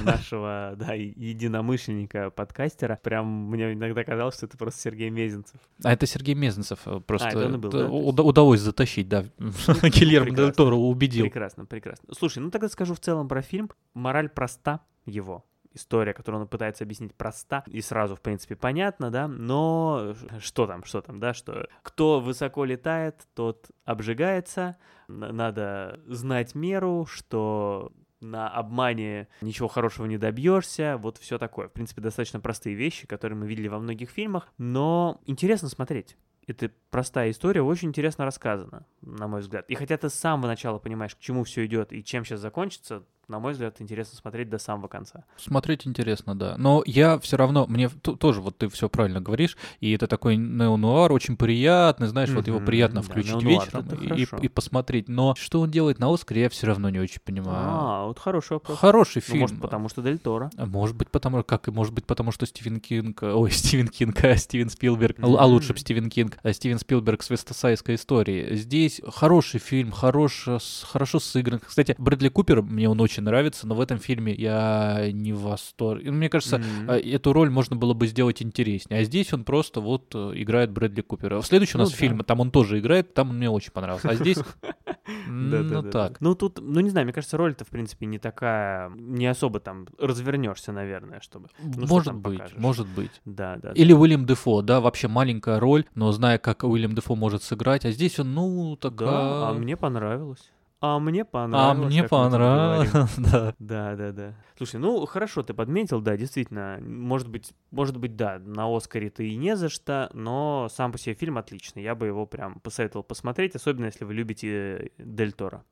Speaker 1: нашего да, единомышленника, подкастера. Прям мне иногда казалось, что это просто Сергей Мезенцев.
Speaker 2: А это Сергей Мезенцев э, просто
Speaker 1: а, да?
Speaker 2: удалось затащить, да. Гильермо Дель Торо убедил.
Speaker 1: Прекрасно, прекрасно. Слушай, ну тогда скажу в целом про фильм. Мораль проста его история, которую он пытается объяснить, проста и сразу, в принципе, понятно, да, но что там, что там, да, что кто высоко летает, тот обжигается, надо знать меру, что на обмане ничего хорошего не добьешься, вот все такое. В принципе, достаточно простые вещи, которые мы видели во многих фильмах, но интересно смотреть. Это простая история, очень интересно рассказана, на мой взгляд. И хотя ты с самого начала понимаешь, к чему все идет и чем сейчас закончится, на мой взгляд, интересно смотреть до самого конца.
Speaker 2: Смотреть интересно, да. Но я все равно, мне тоже, вот ты все правильно говоришь, и это такой неонуар, очень приятный, знаешь, mm-hmm, вот его приятно включить да, вечером и, и посмотреть. Но что он делает на Оскаре, я все равно не очень понимаю.
Speaker 1: А, вот хороший вопрос.
Speaker 2: Хороший фильм. Ну,
Speaker 1: может, потому что Дель Торо.
Speaker 2: А может быть, потому как и может быть, потому что Стивен Кинг, ой, [laughs] Стивен Кинг, а Стивен Спилберг, mm-hmm. а лучше Стивен Кинг, а Стивен Спилберг с Вестсайдской историей. Здесь хороший фильм, хорош, хорошо сыгран. Кстати, Брэдли Купер, мне он очень очень нравится, но в этом фильме я не в восторге. Мне кажется, mm-hmm. эту роль можно было бы сделать интереснее. А здесь он просто вот э, играет Брэдли Купера. В следующий у нас ну, фильм, да. там он тоже играет, там он мне очень понравился. А здесь [laughs] ну так.
Speaker 1: Ну тут, ну не знаю, мне кажется, роль-то в принципе не такая, не особо там развернешься, наверное, чтобы.
Speaker 2: Ну, может быть, может быть.
Speaker 1: Да, да.
Speaker 2: Или Уильям Дефо, да, вообще маленькая роль, но зная, как Уильям Дефо может сыграть, а здесь он, ну, такая...
Speaker 1: Да, а мне понравилось. А мне понравилось.
Speaker 2: А мне понравилось, [laughs] да.
Speaker 1: Да, да, да. Слушай, ну хорошо, ты подметил, да, действительно. Может быть, может быть, да, на Оскаре ты и не за что, но сам по себе фильм отличный. Я бы его прям посоветовал посмотреть, особенно если вы любите Дель Торо.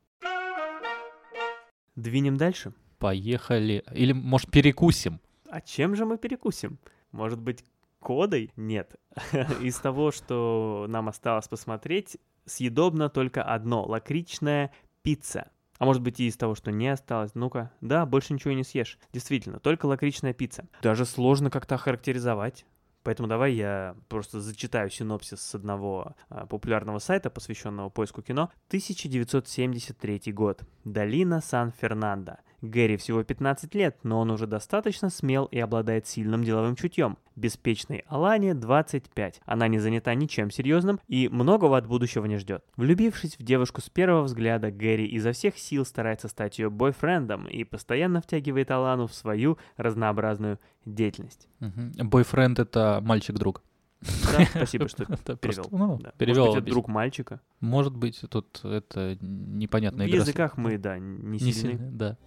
Speaker 1: Двинем дальше?
Speaker 2: Поехали. Или, может, перекусим?
Speaker 1: А чем же мы перекусим? Может быть, кодой? Нет. [laughs] Из того, что нам осталось посмотреть, съедобно только одно — лакричное пицца. А может быть и из того, что не осталось. Ну-ка, да, больше ничего не съешь. Действительно, только лакричная пицца. Даже сложно как-то охарактеризовать. Поэтому давай я просто зачитаю синопсис с одного а, популярного сайта, посвященного поиску кино. 1973 год. Долина Сан-Фернандо. Гэри всего 15 лет, но он уже достаточно смел и обладает сильным деловым чутьем. Беспечной Алане 25. Она не занята ничем серьезным и многого от будущего не ждет. Влюбившись в девушку с первого взгляда, Гэри изо всех сил старается стать ее бойфрендом и постоянно втягивает Алану в свою разнообразную деятельность.
Speaker 2: Бойфренд — это мальчик-друг.
Speaker 1: Да, спасибо, что [laughs] перевел. Ну, да. перевел Может быть, это друг мальчика.
Speaker 2: Может быть, тут это непонятная
Speaker 1: В игра. В языках мы, да, не сильны. Не сильны
Speaker 2: да.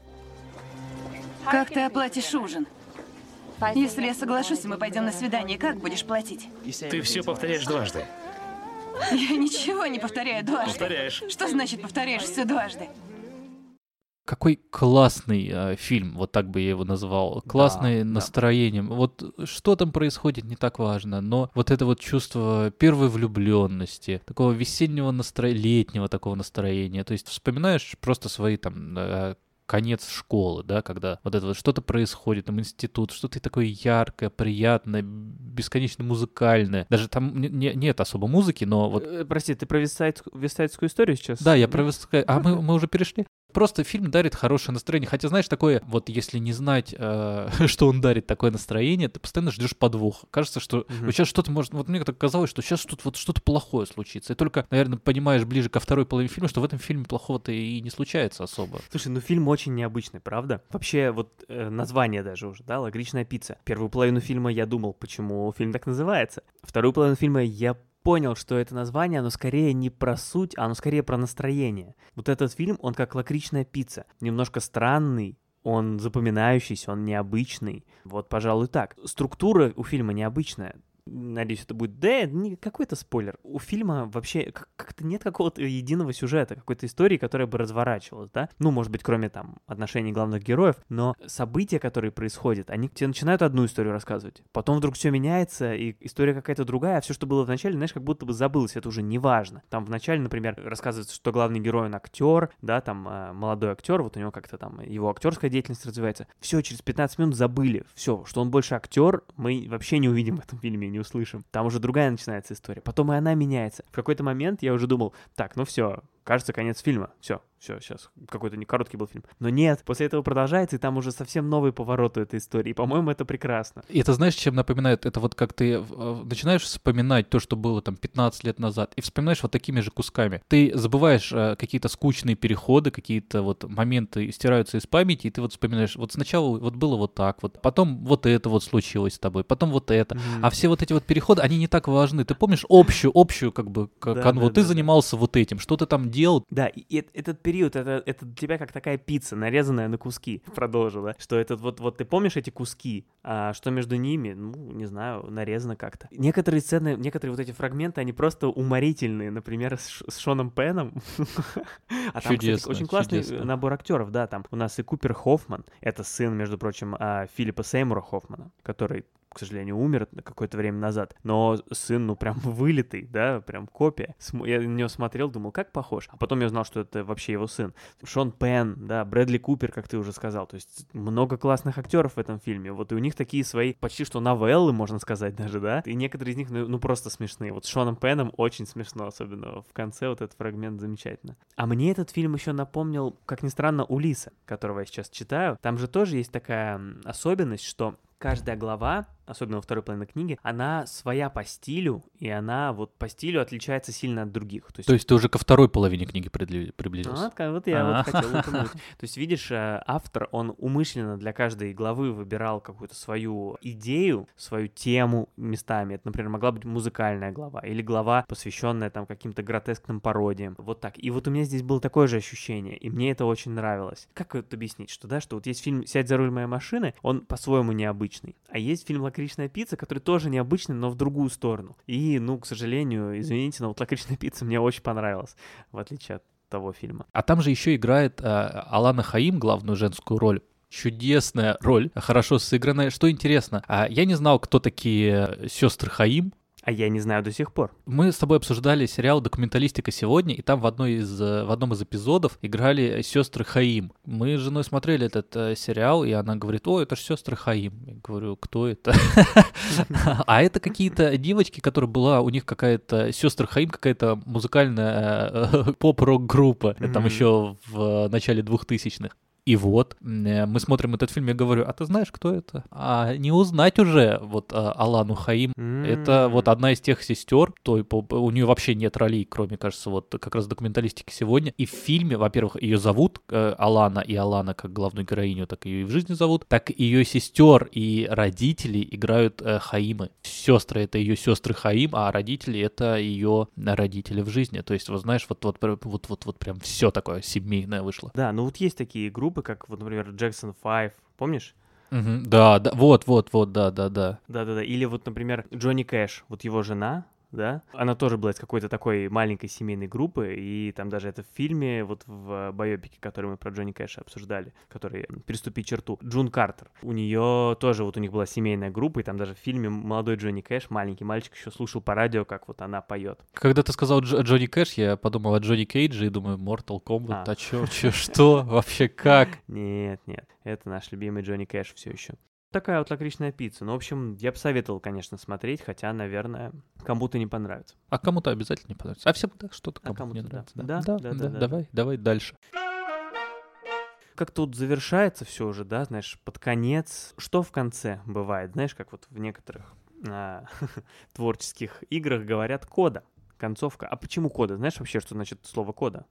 Speaker 13: Как ты оплатишь ужин? Если я соглашусь, мы пойдем на свидание, как будешь платить?
Speaker 6: Ты все повторяешь дважды.
Speaker 13: Я ничего не повторяю дважды.
Speaker 6: Повторяешь.
Speaker 13: Что значит повторяешь все дважды?
Speaker 2: Какой классный э, фильм, вот так бы я его назвал. Классное да, настроение. Да. Вот что там происходит, не так важно, но вот это вот чувство первой влюбленности, такого весеннего настроения, летнего такого настроения. То есть вспоминаешь просто свои там э, конец школы, да, когда вот это вот что-то происходит, там институт, что-то такое яркое, приятное, бесконечно музыкальное. Даже там не, не, нет особо музыки, но вот...
Speaker 1: Э, прости, ты про вестсайдскую историю сейчас?
Speaker 2: Да, я про вестсайд... А мы, мы уже перешли? Просто фильм дарит хорошее настроение. Хотя, знаешь, такое, вот если не знать, э, [laughs] что он дарит такое настроение, ты постоянно ждешь подвох. Кажется, что mm-hmm. вот сейчас что-то может... Вот мне так казалось, что сейчас что-то вот что-то плохое случится. И только, наверное, понимаешь ближе ко второй половине фильма, что в этом фильме плохого-то и не случается особо.
Speaker 1: Слушай, ну фильм очень необычный, правда? Вообще, вот э, название даже уже, да, «Лагричная пицца». Первую половину фильма я думал, почему фильм так называется. Вторую половину фильма я понял, что это название, оно скорее не про суть, а оно скорее про настроение. Вот этот фильм, он как лакричная пицца. Немножко странный, он запоминающийся, он необычный. Вот, пожалуй, так. Структура у фильма необычная надеюсь, это будет... Да, не какой-то спойлер. У фильма вообще как-то нет какого-то единого сюжета, какой-то истории, которая бы разворачивалась, да? Ну, может быть, кроме там отношений главных героев, но события, которые происходят, они тебе начинают одну историю рассказывать, потом вдруг все меняется, и история какая-то другая, а все, что было в начале, знаешь, как будто бы забылось, это уже не важно. Там в начале, например, рассказывается, что главный герой, он актер, да, там э, молодой актер, вот у него как-то там его актерская деятельность развивается. Все, через 15 минут забыли. Все, что он больше актер, мы вообще не увидим в этом фильме, не услышим. Там уже другая начинается история. Потом и она меняется. В какой-то момент я уже думал, так, ну все, кажется, конец фильма. Все, все, сейчас какой-то не короткий был фильм. Но нет, после этого продолжается, и там уже совсем новый поворот у этой истории. И, по-моему, это прекрасно.
Speaker 2: И это знаешь, чем напоминает? Это вот как ты начинаешь вспоминать то, что было там 15 лет назад, и вспоминаешь вот такими же кусками. Ты забываешь э, какие-то скучные переходы, какие-то вот моменты стираются из памяти, и ты вот вспоминаешь, вот сначала вот было вот так вот, потом вот это вот случилось с тобой, потом вот это. Mm-hmm. А все вот эти вот переходы, они не так важны. Ты помнишь общую, общую как бы канву? Да, да, ты да, занимался да. вот этим, что ты там делал.
Speaker 1: Да, и этот период, это, это для тебя как такая пицца, нарезанная на куски. [laughs] Продолжу, да? Что этот вот, вот ты помнишь эти куски, а что между ними, ну, не знаю, нарезано как-то. Некоторые сцены, некоторые вот эти фрагменты, они просто уморительные. Например, с, с Шоном Пеном. [laughs] А там, кстати, очень классный набор актеров, да, там у нас и Купер Хоффман, это сын, между прочим, а, Филиппа Сеймура Хоффмана, который к сожалению, умер какое-то время назад, но сын, ну, прям [laughs] вылитый, да, прям копия. Я на него смотрел, думал, как похож. А потом я узнал, что это вообще его сын. Шон Пен, да, Брэдли Купер, как ты уже сказал. То есть много классных актеров в этом фильме. Вот и у них такие свои почти что новеллы, можно сказать даже, да. И некоторые из них, ну, ну просто смешные. Вот с Шоном Пеном очень смешно, особенно в конце вот этот фрагмент замечательно. А мне этот фильм еще напомнил, как ни странно, Улиса, которого я сейчас читаю. Там же тоже есть такая особенность, что каждая глава особенно во второй половине книги, она своя по стилю, и она вот по стилю отличается сильно от других.
Speaker 2: То есть, То есть ты уже ко второй половине книги приблизился?
Speaker 1: А, вот я вот хотел [laughs] упомянуть. То есть, видишь, э, автор, он умышленно для каждой главы выбирал какую-то свою идею, свою тему местами. Это, например, могла быть музыкальная глава, или глава, посвященная там каким-то гротескным пародиям. Вот так. И вот у меня здесь было такое же ощущение, и мне это очень нравилось. Как это объяснить, что, да, что вот есть фильм «Сядь за руль моей машины», он по-своему необычный, а есть фильм лакричная пицца, который тоже необычный, но в другую сторону. И, ну, к сожалению, извините, но вот лакричная пицца мне очень понравилась, в отличие от того фильма.
Speaker 2: А там же еще играет э, Алана Хаим главную женскую роль чудесная роль, хорошо сыгранная. Что интересно, а я не знал, кто такие сестры Хаим.
Speaker 1: А я не знаю до сих пор.
Speaker 2: Мы с тобой обсуждали сериал «Документалистика сегодня», и там в, одной из, э, в одном из эпизодов играли сестры Хаим. Мы с женой смотрели этот э, сериал, и она говорит, о, это же сестры Хаим. Я говорю, кто это? [laughs] А это какие-то девочки, которые была, у них какая-то сестры Хаим, какая-то музыкальная э, [laughs] поп-рок группа, там еще в начале двухтысячных. И вот, э, мы смотрим этот фильм, я говорю, а ты знаешь, кто это? А не узнать уже вот а, Алану Хаим. Mm-hmm. Это вот одна из тех сестер, то у нее вообще нет ролей, кроме, кажется, вот как раз документалистики сегодня. И в фильме, во-первых, ее зовут э, Алана, и Алана как главную героиню, так ее и в жизни зовут, так ее сестер и родители играют э, Хаимы. Сестры это ее сестры Хаим, а родители это ее родители в жизни. То есть, вот знаешь, вот вот вот вот, вот прям все такое семейное вышло.
Speaker 1: Да, ну вот есть такие группы, группы, как, вот, например, Jackson 5, помнишь?
Speaker 2: Угу, да, да, вот, вот, вот, да, да, да.
Speaker 1: Да, да, да. Или вот, например, Джонни Кэш, вот его жена, да, она тоже была из какой-то такой маленькой семейной группы, и там даже это в фильме, вот в байопике, который мы про Джонни Кэша обсуждали, который «Переступи черту», Джун Картер, у нее тоже вот у них была семейная группа, и там даже в фильме молодой Джонни Кэш, маленький мальчик, еще слушал по радио, как вот она поет.
Speaker 2: Когда ты сказал Дж- Джонни Кэш, я подумал о Джонни Кейдже и думаю, Mortal Kombat, а, а чё, чё, что, вообще как? [laughs]
Speaker 1: Нет, нет, это наш любимый Джонни Кэш все еще. Такая вот лакричная пицца. Ну, в общем, я бы советовал, конечно, смотреть, хотя, наверное, кому-то не понравится.
Speaker 2: А кому-то обязательно не понравится. А всем так что-то кому-то, а кому не нравится. Да, да, да, да, да, да, Давай, давай дальше.
Speaker 1: как-то вот завершается все уже, да, знаешь, под конец. Что в конце бывает, знаешь, как вот в некоторых а, [laughs] творческих играх говорят кода, концовка. А почему кода? Знаешь вообще, что значит слово кода?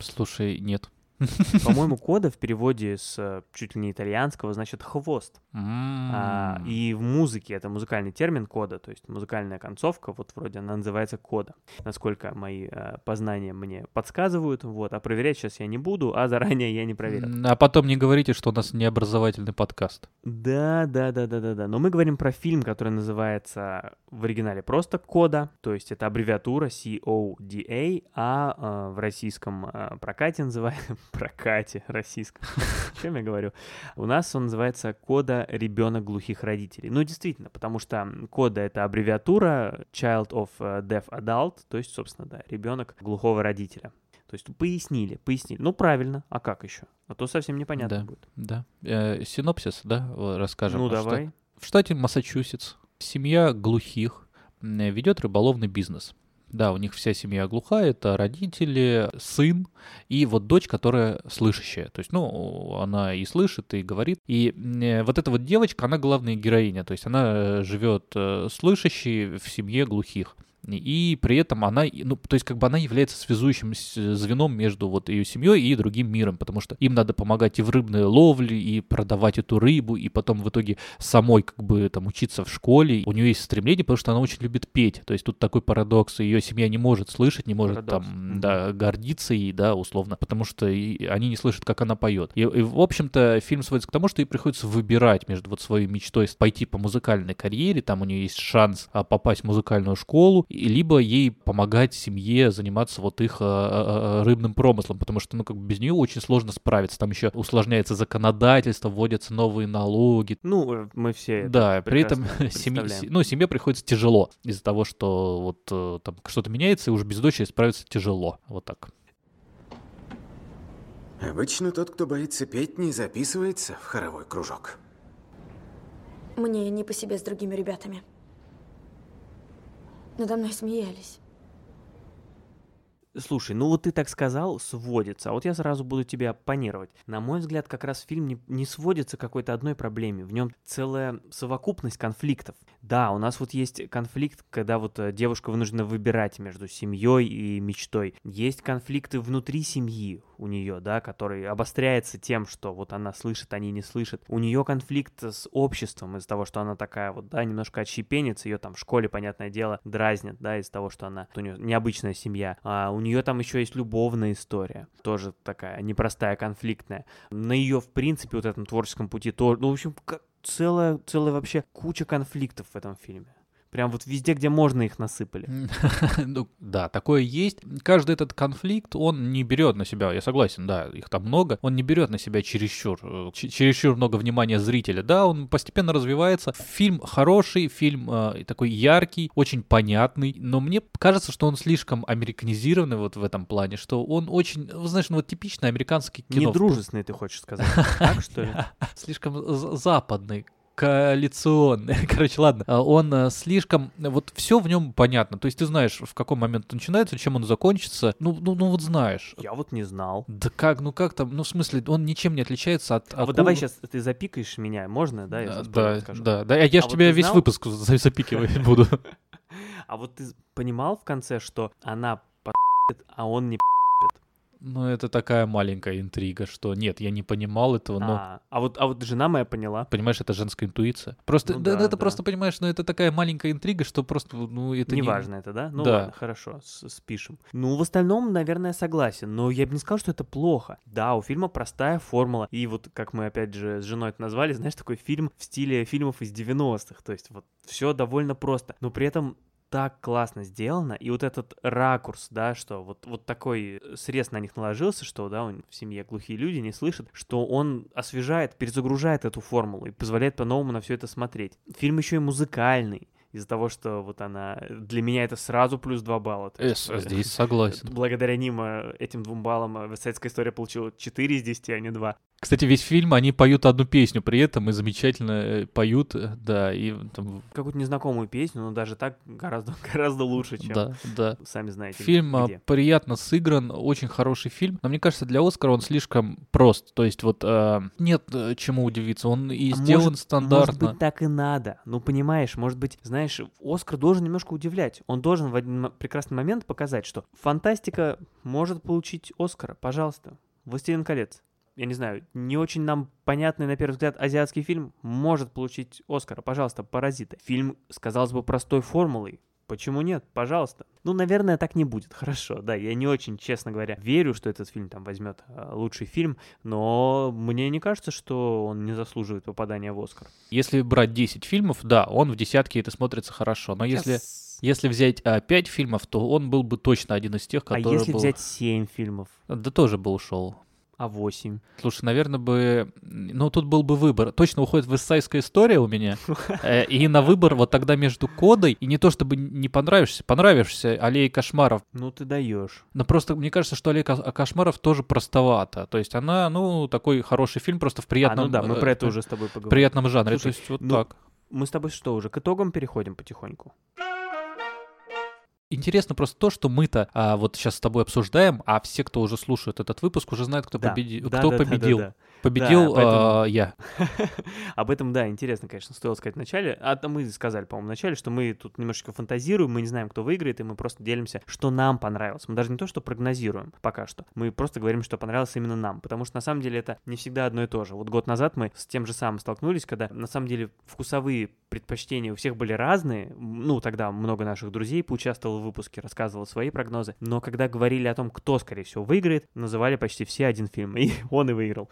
Speaker 2: Слушай, нет. [laughs]
Speaker 1: По-моему, кода в переводе с э, чуть ли не итальянского значит хвост. А, и в музыке это музыкальный термин кода, то есть музыкальная концовка, вот вроде она называется кода. Насколько мои а, познания мне подсказывают, вот, а проверять сейчас я не буду, а заранее я не проверю.
Speaker 2: А потом не говорите, что у нас не образовательный подкаст.
Speaker 1: Да, да, да, да, да, да. Но мы говорим про фильм, который называется в оригинале просто кода, то есть это аббревиатура C-O-D-A, а, а в российском прокате называется прокате российском. [laughs] Чем я говорю? У нас он называется кода ребенок глухих родителей. Ну, действительно, потому что кода — это аббревиатура Child of э, Deaf Adult, то есть, собственно, да, ребенок глухого родителя. То есть пояснили, пояснили. Ну, правильно, а как еще? А то совсем непонятно
Speaker 2: да,
Speaker 1: будет.
Speaker 2: Да, э, Синопсис, да, расскажем.
Speaker 1: Ну, давай.
Speaker 2: Что в штате Массачусетс семья глухих ведет рыболовный бизнес. Да, у них вся семья глухая, это родители, сын и вот дочь, которая слышащая. То есть, ну, она и слышит, и говорит. И э, вот эта вот девочка, она главная героиня. То есть она э, живет э, слышащей в семье глухих и при этом она, ну, то есть как бы она является связующим звеном между вот ее семьей и другим миром, потому что им надо помогать и в рыбной ловле, и продавать эту рыбу, и потом в итоге самой как бы там учиться в школе. У нее есть стремление, потому что она очень любит петь. То есть тут такой парадокс, ее семья не может слышать, не может парадокс. там, да, гордиться ей, да, условно, потому что и, они не слышат, как она поет. И, и в общем-то фильм сводится к тому, что ей приходится выбирать между вот своей мечтой пойти по музыкальной карьере, там у нее есть шанс а, попасть в музыкальную школу, либо ей помогать семье заниматься вот их а, а, а, рыбным промыслом, потому что, ну, как бы без нее очень сложно справиться. Там еще усложняется законодательство, вводятся новые налоги.
Speaker 1: Ну, э, мы все
Speaker 2: Да, при этом [laughs] семье, ну, семье приходится тяжело из-за того, что вот э, там что-то меняется, и уже без дочери справиться тяжело. Вот так.
Speaker 14: Обычно тот, кто боится петь, не записывается в хоровой кружок.
Speaker 15: Мне не по себе с другими ребятами. Надо мной смеялись.
Speaker 1: Слушай, ну вот ты так сказал, сводится. А вот я сразу буду тебе оппонировать. На мой взгляд, как раз фильм не, не сводится к какой-то одной проблеме. В нем целая совокупность конфликтов. Да, у нас вот есть конфликт, когда вот э, девушка вынуждена выбирать между семьей и мечтой. Есть конфликты внутри семьи у нее, да, который обостряется тем, что вот она слышит, они не слышат. У нее конфликт с обществом из-за того, что она такая вот, да, немножко отщепенец, ее там в школе, понятное дело, дразнят, да, из-за того, что она, у нее необычная семья. А у нее там еще есть любовная история, тоже такая непростая, конфликтная. На ее, в принципе, вот этом творческом пути тоже, ну, в общем, целая, целая вообще куча конфликтов в этом фильме. Прям вот везде, где можно, их насыпали. [laughs]
Speaker 2: ну, да, такое есть. Каждый этот конфликт, он не берет на себя, я согласен, да, их там много, он не берет на себя чересчур, э, чересчур много внимания зрителя. Да, он постепенно развивается. Фильм хороший, фильм э, такой яркий, очень понятный, но мне кажется, что он слишком американизированный вот в этом плане, что он очень, знаешь, ну вот типичный американский кино.
Speaker 1: Недружественный, ты хочешь сказать, [laughs] так что ли? [laughs]
Speaker 2: Слишком западный коалиционный. [laughs] Короче, ладно. А он э, слишком... Вот все в нем понятно. То есть ты знаешь, в каком момент он начинается, чем он закончится. Ну, ну, ну вот знаешь.
Speaker 1: Я вот не знал.
Speaker 2: Да как, ну как там, ну в смысле, он ничем не отличается от...
Speaker 1: А вот давай сейчас ты запикаешь меня, можно, да? Я
Speaker 2: да, да, да, Я а же вот тебя весь знал? выпуск запикивать буду. [laughs]
Speaker 1: А вот ты понимал в конце, что она [laughs] а он не
Speaker 2: ну, это такая маленькая интрига, что нет, я не понимал этого, но...
Speaker 1: А, а, вот, а вот жена моя поняла.
Speaker 2: Понимаешь, это женская интуиция. Просто, ну, да, да, это да. просто, понимаешь, ну, это такая маленькая интрига, что просто, ну, это
Speaker 1: Неважно
Speaker 2: не...
Speaker 1: это, да? Ну,
Speaker 2: да.
Speaker 1: ладно, хорошо, спишем. Ну, в остальном, наверное, согласен, но я бы не сказал, что это плохо. Да, у фильма простая формула, и вот, как мы, опять же, с женой это назвали, знаешь, такой фильм в стиле фильмов из 90-х, то есть вот все довольно просто, но при этом так классно сделано, и вот этот ракурс, да, что вот, вот такой срез на них наложился, что, да, он, в семье глухие люди не слышат, что он освежает, перезагружает эту формулу и позволяет по-новому на все это смотреть. Фильм еще и музыкальный, из-за того, что вот она... Для меня это сразу плюс 2 балла.
Speaker 2: Э, здесь согласен. [laughs]
Speaker 1: Благодаря ним э, этим двум баллам «Вестсайдская история» получила 4 из 10, а не 2.
Speaker 2: Кстати, весь фильм, они поют одну песню при этом и замечательно э, поют, э, да, и там...
Speaker 1: Какую-то незнакомую песню, но даже так гораздо, [laughs] гораздо лучше, чем...
Speaker 2: Да, да.
Speaker 1: Сами знаете,
Speaker 2: Фильм а, где. приятно сыгран, очень хороший фильм, но мне кажется, для Оскара он слишком прост, то есть вот э, нет чему удивиться, он и а сделан может, стандартно.
Speaker 1: Может быть, так и надо, ну понимаешь, может быть, знаешь, Оскар должен немножко удивлять, он должен в один прекрасный момент показать, что фантастика может получить Оскара, пожалуйста. «Властелин колец» я не знаю, не очень нам понятный, на первый взгляд, азиатский фильм может получить Оскара. Пожалуйста, «Паразиты». Фильм, казалось бы, простой формулой. Почему нет? Пожалуйста. Ну, наверное, так не будет. [laughs] Хорошо, да, я не очень, честно говоря, верю, что этот фильм там возьмет э, лучший фильм, но мне не кажется, что он не заслуживает попадания в Оскар.
Speaker 2: Если брать 10 фильмов, да, он в десятке это смотрится хорошо, но если... Если взять а, 5 фильмов, то он был бы точно один из тех, который
Speaker 1: А если
Speaker 2: был...
Speaker 1: взять 7 фильмов?
Speaker 2: Да тоже бы ушел
Speaker 1: а 8.
Speaker 2: Слушай, наверное, бы... Ну, тут был бы выбор. Точно уходит вестсайская история у меня. [laughs] Э, и на выбор вот тогда между кодой и не то чтобы не понравишься, понравишься Аллеей кошмаров.
Speaker 1: Ну, ты даешь.
Speaker 2: Но просто мне кажется, что Аллея кошмаров тоже простовата. То есть она, ну, такой хороший фильм просто в приятном... А,
Speaker 1: ну да, мы про это уже с тобой поговорим.
Speaker 2: приятном жанре. Слушай, то есть вот ну, так.
Speaker 1: Мы с тобой что, уже к итогам переходим потихоньку?
Speaker 2: Интересно просто то, что мы-то а, вот сейчас с тобой обсуждаем, а все, кто уже слушает этот выпуск, уже знают, кто, да. победи... да, кто да, победил. Да, да, да. Победил да, э, я. [laughs]
Speaker 1: Об этом, да, интересно, конечно, стоило сказать в начале. А то мы сказали, по-моему, в начале, что мы тут немножечко фантазируем, мы не знаем, кто выиграет, и мы просто делимся, что нам понравилось. Мы даже не то, что прогнозируем пока что. Мы просто говорим, что понравилось именно нам. Потому что на самом деле это не всегда одно и то же. Вот год назад мы с тем же самым столкнулись, когда на самом деле вкусовые предпочтения у всех были разные. Ну, тогда много наших друзей поучаствовало в выпуске, рассказывало свои прогнозы. Но когда говорили о том, кто, скорее всего, выиграет, называли почти все один фильм. [laughs] И он и выиграл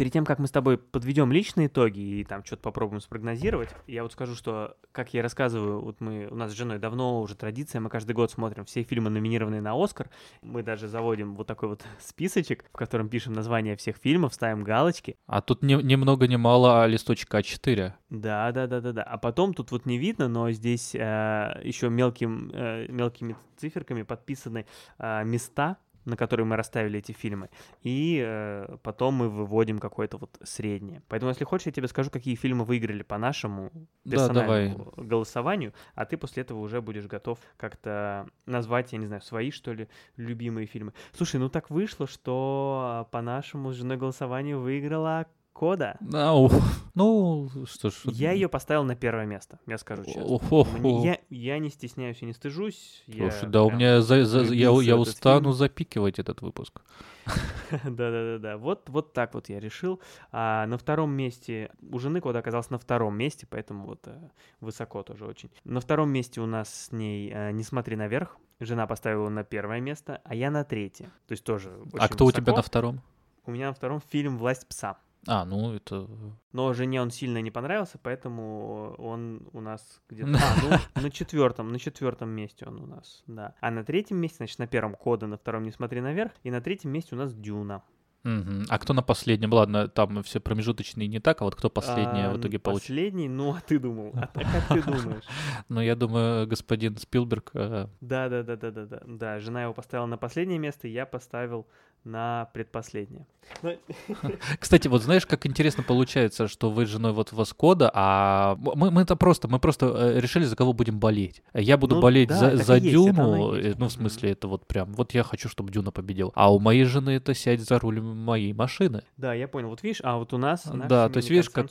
Speaker 1: перед тем, как мы с тобой подведем личные итоги и там что-то попробуем спрогнозировать, я вот скажу, что, как я рассказываю, вот мы, у нас с женой давно уже традиция, мы каждый год смотрим все фильмы, номинированные на Оскар. Мы даже заводим вот такой вот [laughs] списочек, в котором пишем названия всех фильмов, ставим галочки.
Speaker 2: А тут ни, ни много ни мало а листочка А4.
Speaker 1: Да, да, да, да, да. А потом тут вот не видно, но здесь э, еще мелким, э, мелкими циферками подписаны э, места, на которые мы расставили эти фильмы, и э, потом мы выводим какое-то вот среднее. Поэтому, если хочешь, я тебе скажу, какие фильмы выиграли по нашему персональному да, голосованию, а ты после этого уже будешь готов как-то назвать, я не знаю, свои, что ли, любимые фильмы. Слушай, ну так вышло, что по нашему с женой голосованию выиграла кода.
Speaker 2: Ау. Ну, что ж.
Speaker 1: Я ее поставил на первое место, я скажу честно. Мне, я, я не стесняюсь и не стыжусь.
Speaker 2: Слушай, да, у меня за, за, я, я устану фильм. запикивать этот выпуск. [laughs]
Speaker 1: Да-да-да, вот, вот так вот я решил. А на втором месте, у жены код оказался на втором месте, поэтому вот э, высоко тоже очень. На втором месте у нас с ней э, «Не смотри наверх». Жена поставила на первое место, а я на третье. То есть тоже
Speaker 2: А кто у тебя на втором?
Speaker 1: У меня на втором фильм «Власть пса».
Speaker 2: А, ну это...
Speaker 1: Но жене он сильно не понравился, поэтому он у нас где-то... [laughs] А, ну, на четвертом, на четвертом месте он у нас, да. А на третьем месте, значит, на первом кода, на втором «Не смотри наверх», и на третьем месте у нас «Дюна».
Speaker 2: Угу. А кто на последнем? Ладно, там все промежуточные не так, а вот кто последний а, в итоге получил?
Speaker 1: Последний? Ну, а ты думал? А, как ты думаешь? [laughs]
Speaker 2: Ну, я думаю, господин Спилберг...
Speaker 1: Э, Да-да-да-да-да. Да, жена его поставила на последнее место, я поставил на предпоследнее.
Speaker 2: Ну, [laughs] Кстати, вот знаешь, как интересно получается, что вы с женой вот у вас кода, а мы, мы это просто, мы просто э, решили, за кого будем болеть. Я буду ну, болеть да, за, за Дюну, есть, ну, в смысле, это вот прям, вот я хочу, чтобы Дюна победил. А у моей жены это сядь за руль моей машины.
Speaker 1: Да, я понял. Вот видишь, а вот у нас...
Speaker 2: Да, то есть видишь, как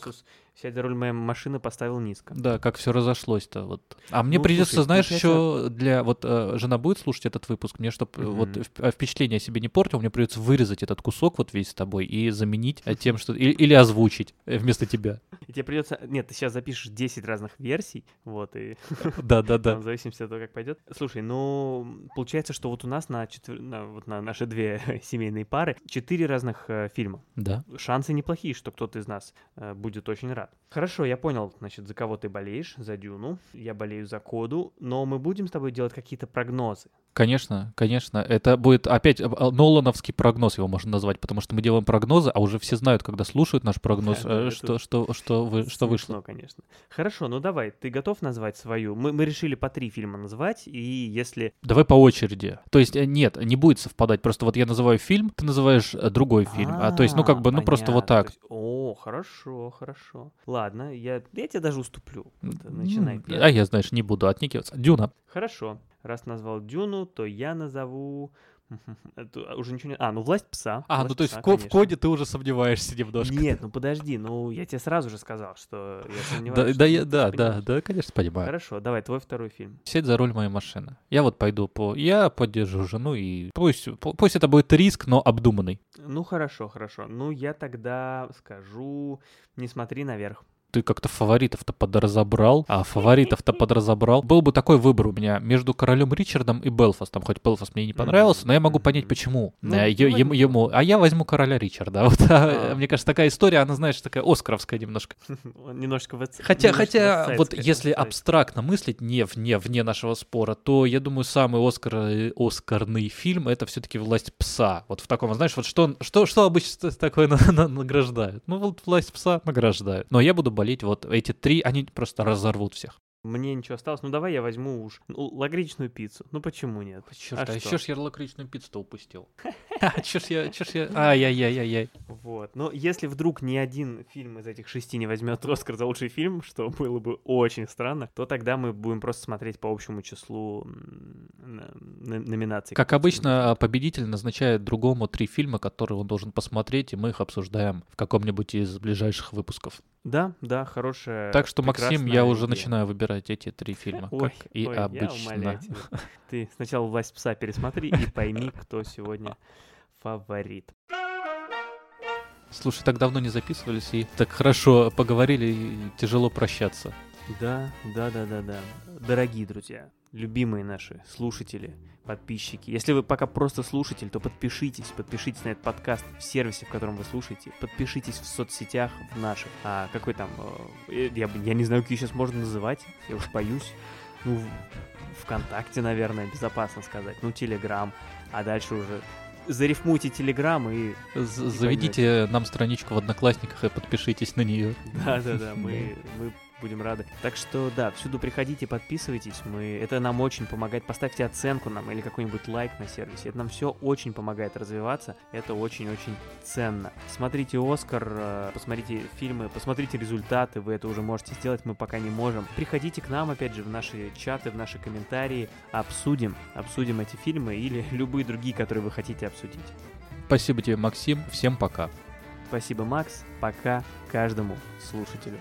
Speaker 1: сядь за руль моей машины поставил низко.
Speaker 2: Да, как все разошлось-то. Вот. А мне ну, придется, слушай, знаешь, еще для... Вот э, жена будет слушать этот выпуск, мне, чтобы mm-hmm. вот э, впечатление себе не портил, мне придется вырезать этот кусок вот весь с тобой и заменить э, тем, что... Или, или озвучить э, вместо тебя.
Speaker 1: И тебе придется... Нет, ты сейчас запишешь 10 разных версий, вот, и... [laughs]
Speaker 2: Да-да-да.
Speaker 1: В зависимости от того, как пойдет. Слушай, ну, получается, что вот у нас на, четвер... на, вот на наши две [laughs] семейные пары четыре разных э, фильма.
Speaker 2: Да.
Speaker 1: Шансы неплохие, что кто-то из нас э, будет очень рад. Хорошо, я понял, значит, за кого ты болеешь, за Дюну, я болею за Коду, но мы будем с тобой делать какие-то прогнозы.
Speaker 2: Конечно, конечно. Это будет опять э, Нолановский прогноз его можно назвать, потому что мы делаем прогнозы, а уже все знают, когда слушают наш прогноз, [laughs] да, э, что, что, что, вы, что вышло.
Speaker 1: конечно. Хорошо, ну давай, ты готов назвать свою? Мы, мы решили по три фильма назвать, и если...
Speaker 2: Давай по очереди. То есть, э, нет, не будет совпадать. Просто вот я называю фильм, ты называешь другой фильм. А, а то есть, ну как бы, ну просто вот так. Есть,
Speaker 1: о, хорошо, хорошо. Ладно, я, я тебе даже уступлю. Начинай.
Speaker 2: А я, знаешь, не буду отникиваться. Дюна.
Speaker 1: Хорошо. Раз назвал Дюну, то я назову... [laughs] Это уже ничего не... А, ну власть пса.
Speaker 2: А,
Speaker 1: власть
Speaker 2: ну то есть пса, в, в коде ты уже сомневаешься немножко.
Speaker 1: Нет, ну подожди, ну я тебе сразу же сказал, что я
Speaker 2: сомневаюсь. Да, да, я, да, да, да, конечно, понимаю.
Speaker 1: Хорошо, давай, твой второй фильм.
Speaker 2: Сеть за руль моей машины. Я вот пойду по... Я поддержу жену и пусть, пусть это будет риск, но обдуманный.
Speaker 1: Ну хорошо, хорошо. Ну я тогда скажу, не смотри наверх
Speaker 2: ты как-то фаворитов-то подразобрал, а фаворитов-то подразобрал. Был бы такой выбор у меня между королем Ричардом и Белфастом, хоть Белфаст мне не понравился, но я могу понять, почему. Ну, э, ему, ему, а я возьму короля Ричарда. [laughs] Вот, а, мне кажется, такая история, она, знаешь, такая оскаровская немножко. [laughs]
Speaker 1: Немножко в
Speaker 2: Хотя, хотя вот если абстрактно мыслить, не вне, вне нашего спора, то я думаю, самый Оскар, э, оскарный фильм это все-таки «Власть пса». Вот в таком, знаешь, вот что, что, что обычно такое награждают? Ну, вот «Власть пса» награждают. Но я буду болеть вот эти три, они просто разорвут всех.
Speaker 1: Мне ничего осталось. Ну давай я возьму уж ну, лакричную пиццу. Ну почему нет?
Speaker 2: Черт, а, а еще ж я лакричную пиццу-то упустил. [laughs] А чё ж я, чё ж я... Ай-яй-яй-яй-яй.
Speaker 1: Вот. Но если вдруг ни один фильм из этих шести не возьмет Оскар за лучший фильм, [laughs] что было бы очень странно, то тогда мы будем просто смотреть по общему числу номинаций.
Speaker 2: Как обычно, победитель назначает другому три фильма, которые он должен посмотреть, и мы их обсуждаем в каком-нибудь из ближайших выпусков.
Speaker 1: Да, да, хорошая.
Speaker 2: Так что, Максим, я уже начинаю выбирать эти три фильма, ой, как и
Speaker 1: ой,
Speaker 2: обычно. [laughs]
Speaker 1: Ты сначала «Власть пса» пересмотри и пойми, кто сегодня фаворит.
Speaker 2: Слушай, так давно не записывались и так хорошо поговорили, и тяжело прощаться.
Speaker 1: Да, да, да, да, да. Дорогие друзья, любимые наши слушатели, подписчики. Если вы пока просто слушатель, то подпишитесь, подпишитесь на этот подкаст в сервисе, в котором вы слушаете, подпишитесь в соцсетях в наших. А какой там, э, я, я не знаю, какие сейчас можно называть, я уж боюсь. Ну, ВКонтакте, наверное, безопасно сказать. Ну, Телеграм, а дальше уже зарифмуйте Телеграм и...
Speaker 2: Заведите нам страничку в Одноклассниках и подпишитесь на нее.
Speaker 1: Да-да-да, [laughs] мы, мы будем рады. Так что, да, всюду приходите, подписывайтесь. Мы... Это нам очень помогает. Поставьте оценку нам или какой-нибудь лайк на сервисе. Это нам все очень помогает развиваться. Это очень-очень ценно. Смотрите Оскар, э, посмотрите фильмы, посмотрите результаты. Вы это уже можете сделать, мы пока не можем. Приходите к нам, опять же, в наши чаты, в наши комментарии. Обсудим, обсудим эти фильмы или [laughs] любые другие, которые вы хотите обсудить.
Speaker 2: Спасибо тебе, Максим. Всем пока.
Speaker 1: Спасибо, Макс. Пока каждому слушателю.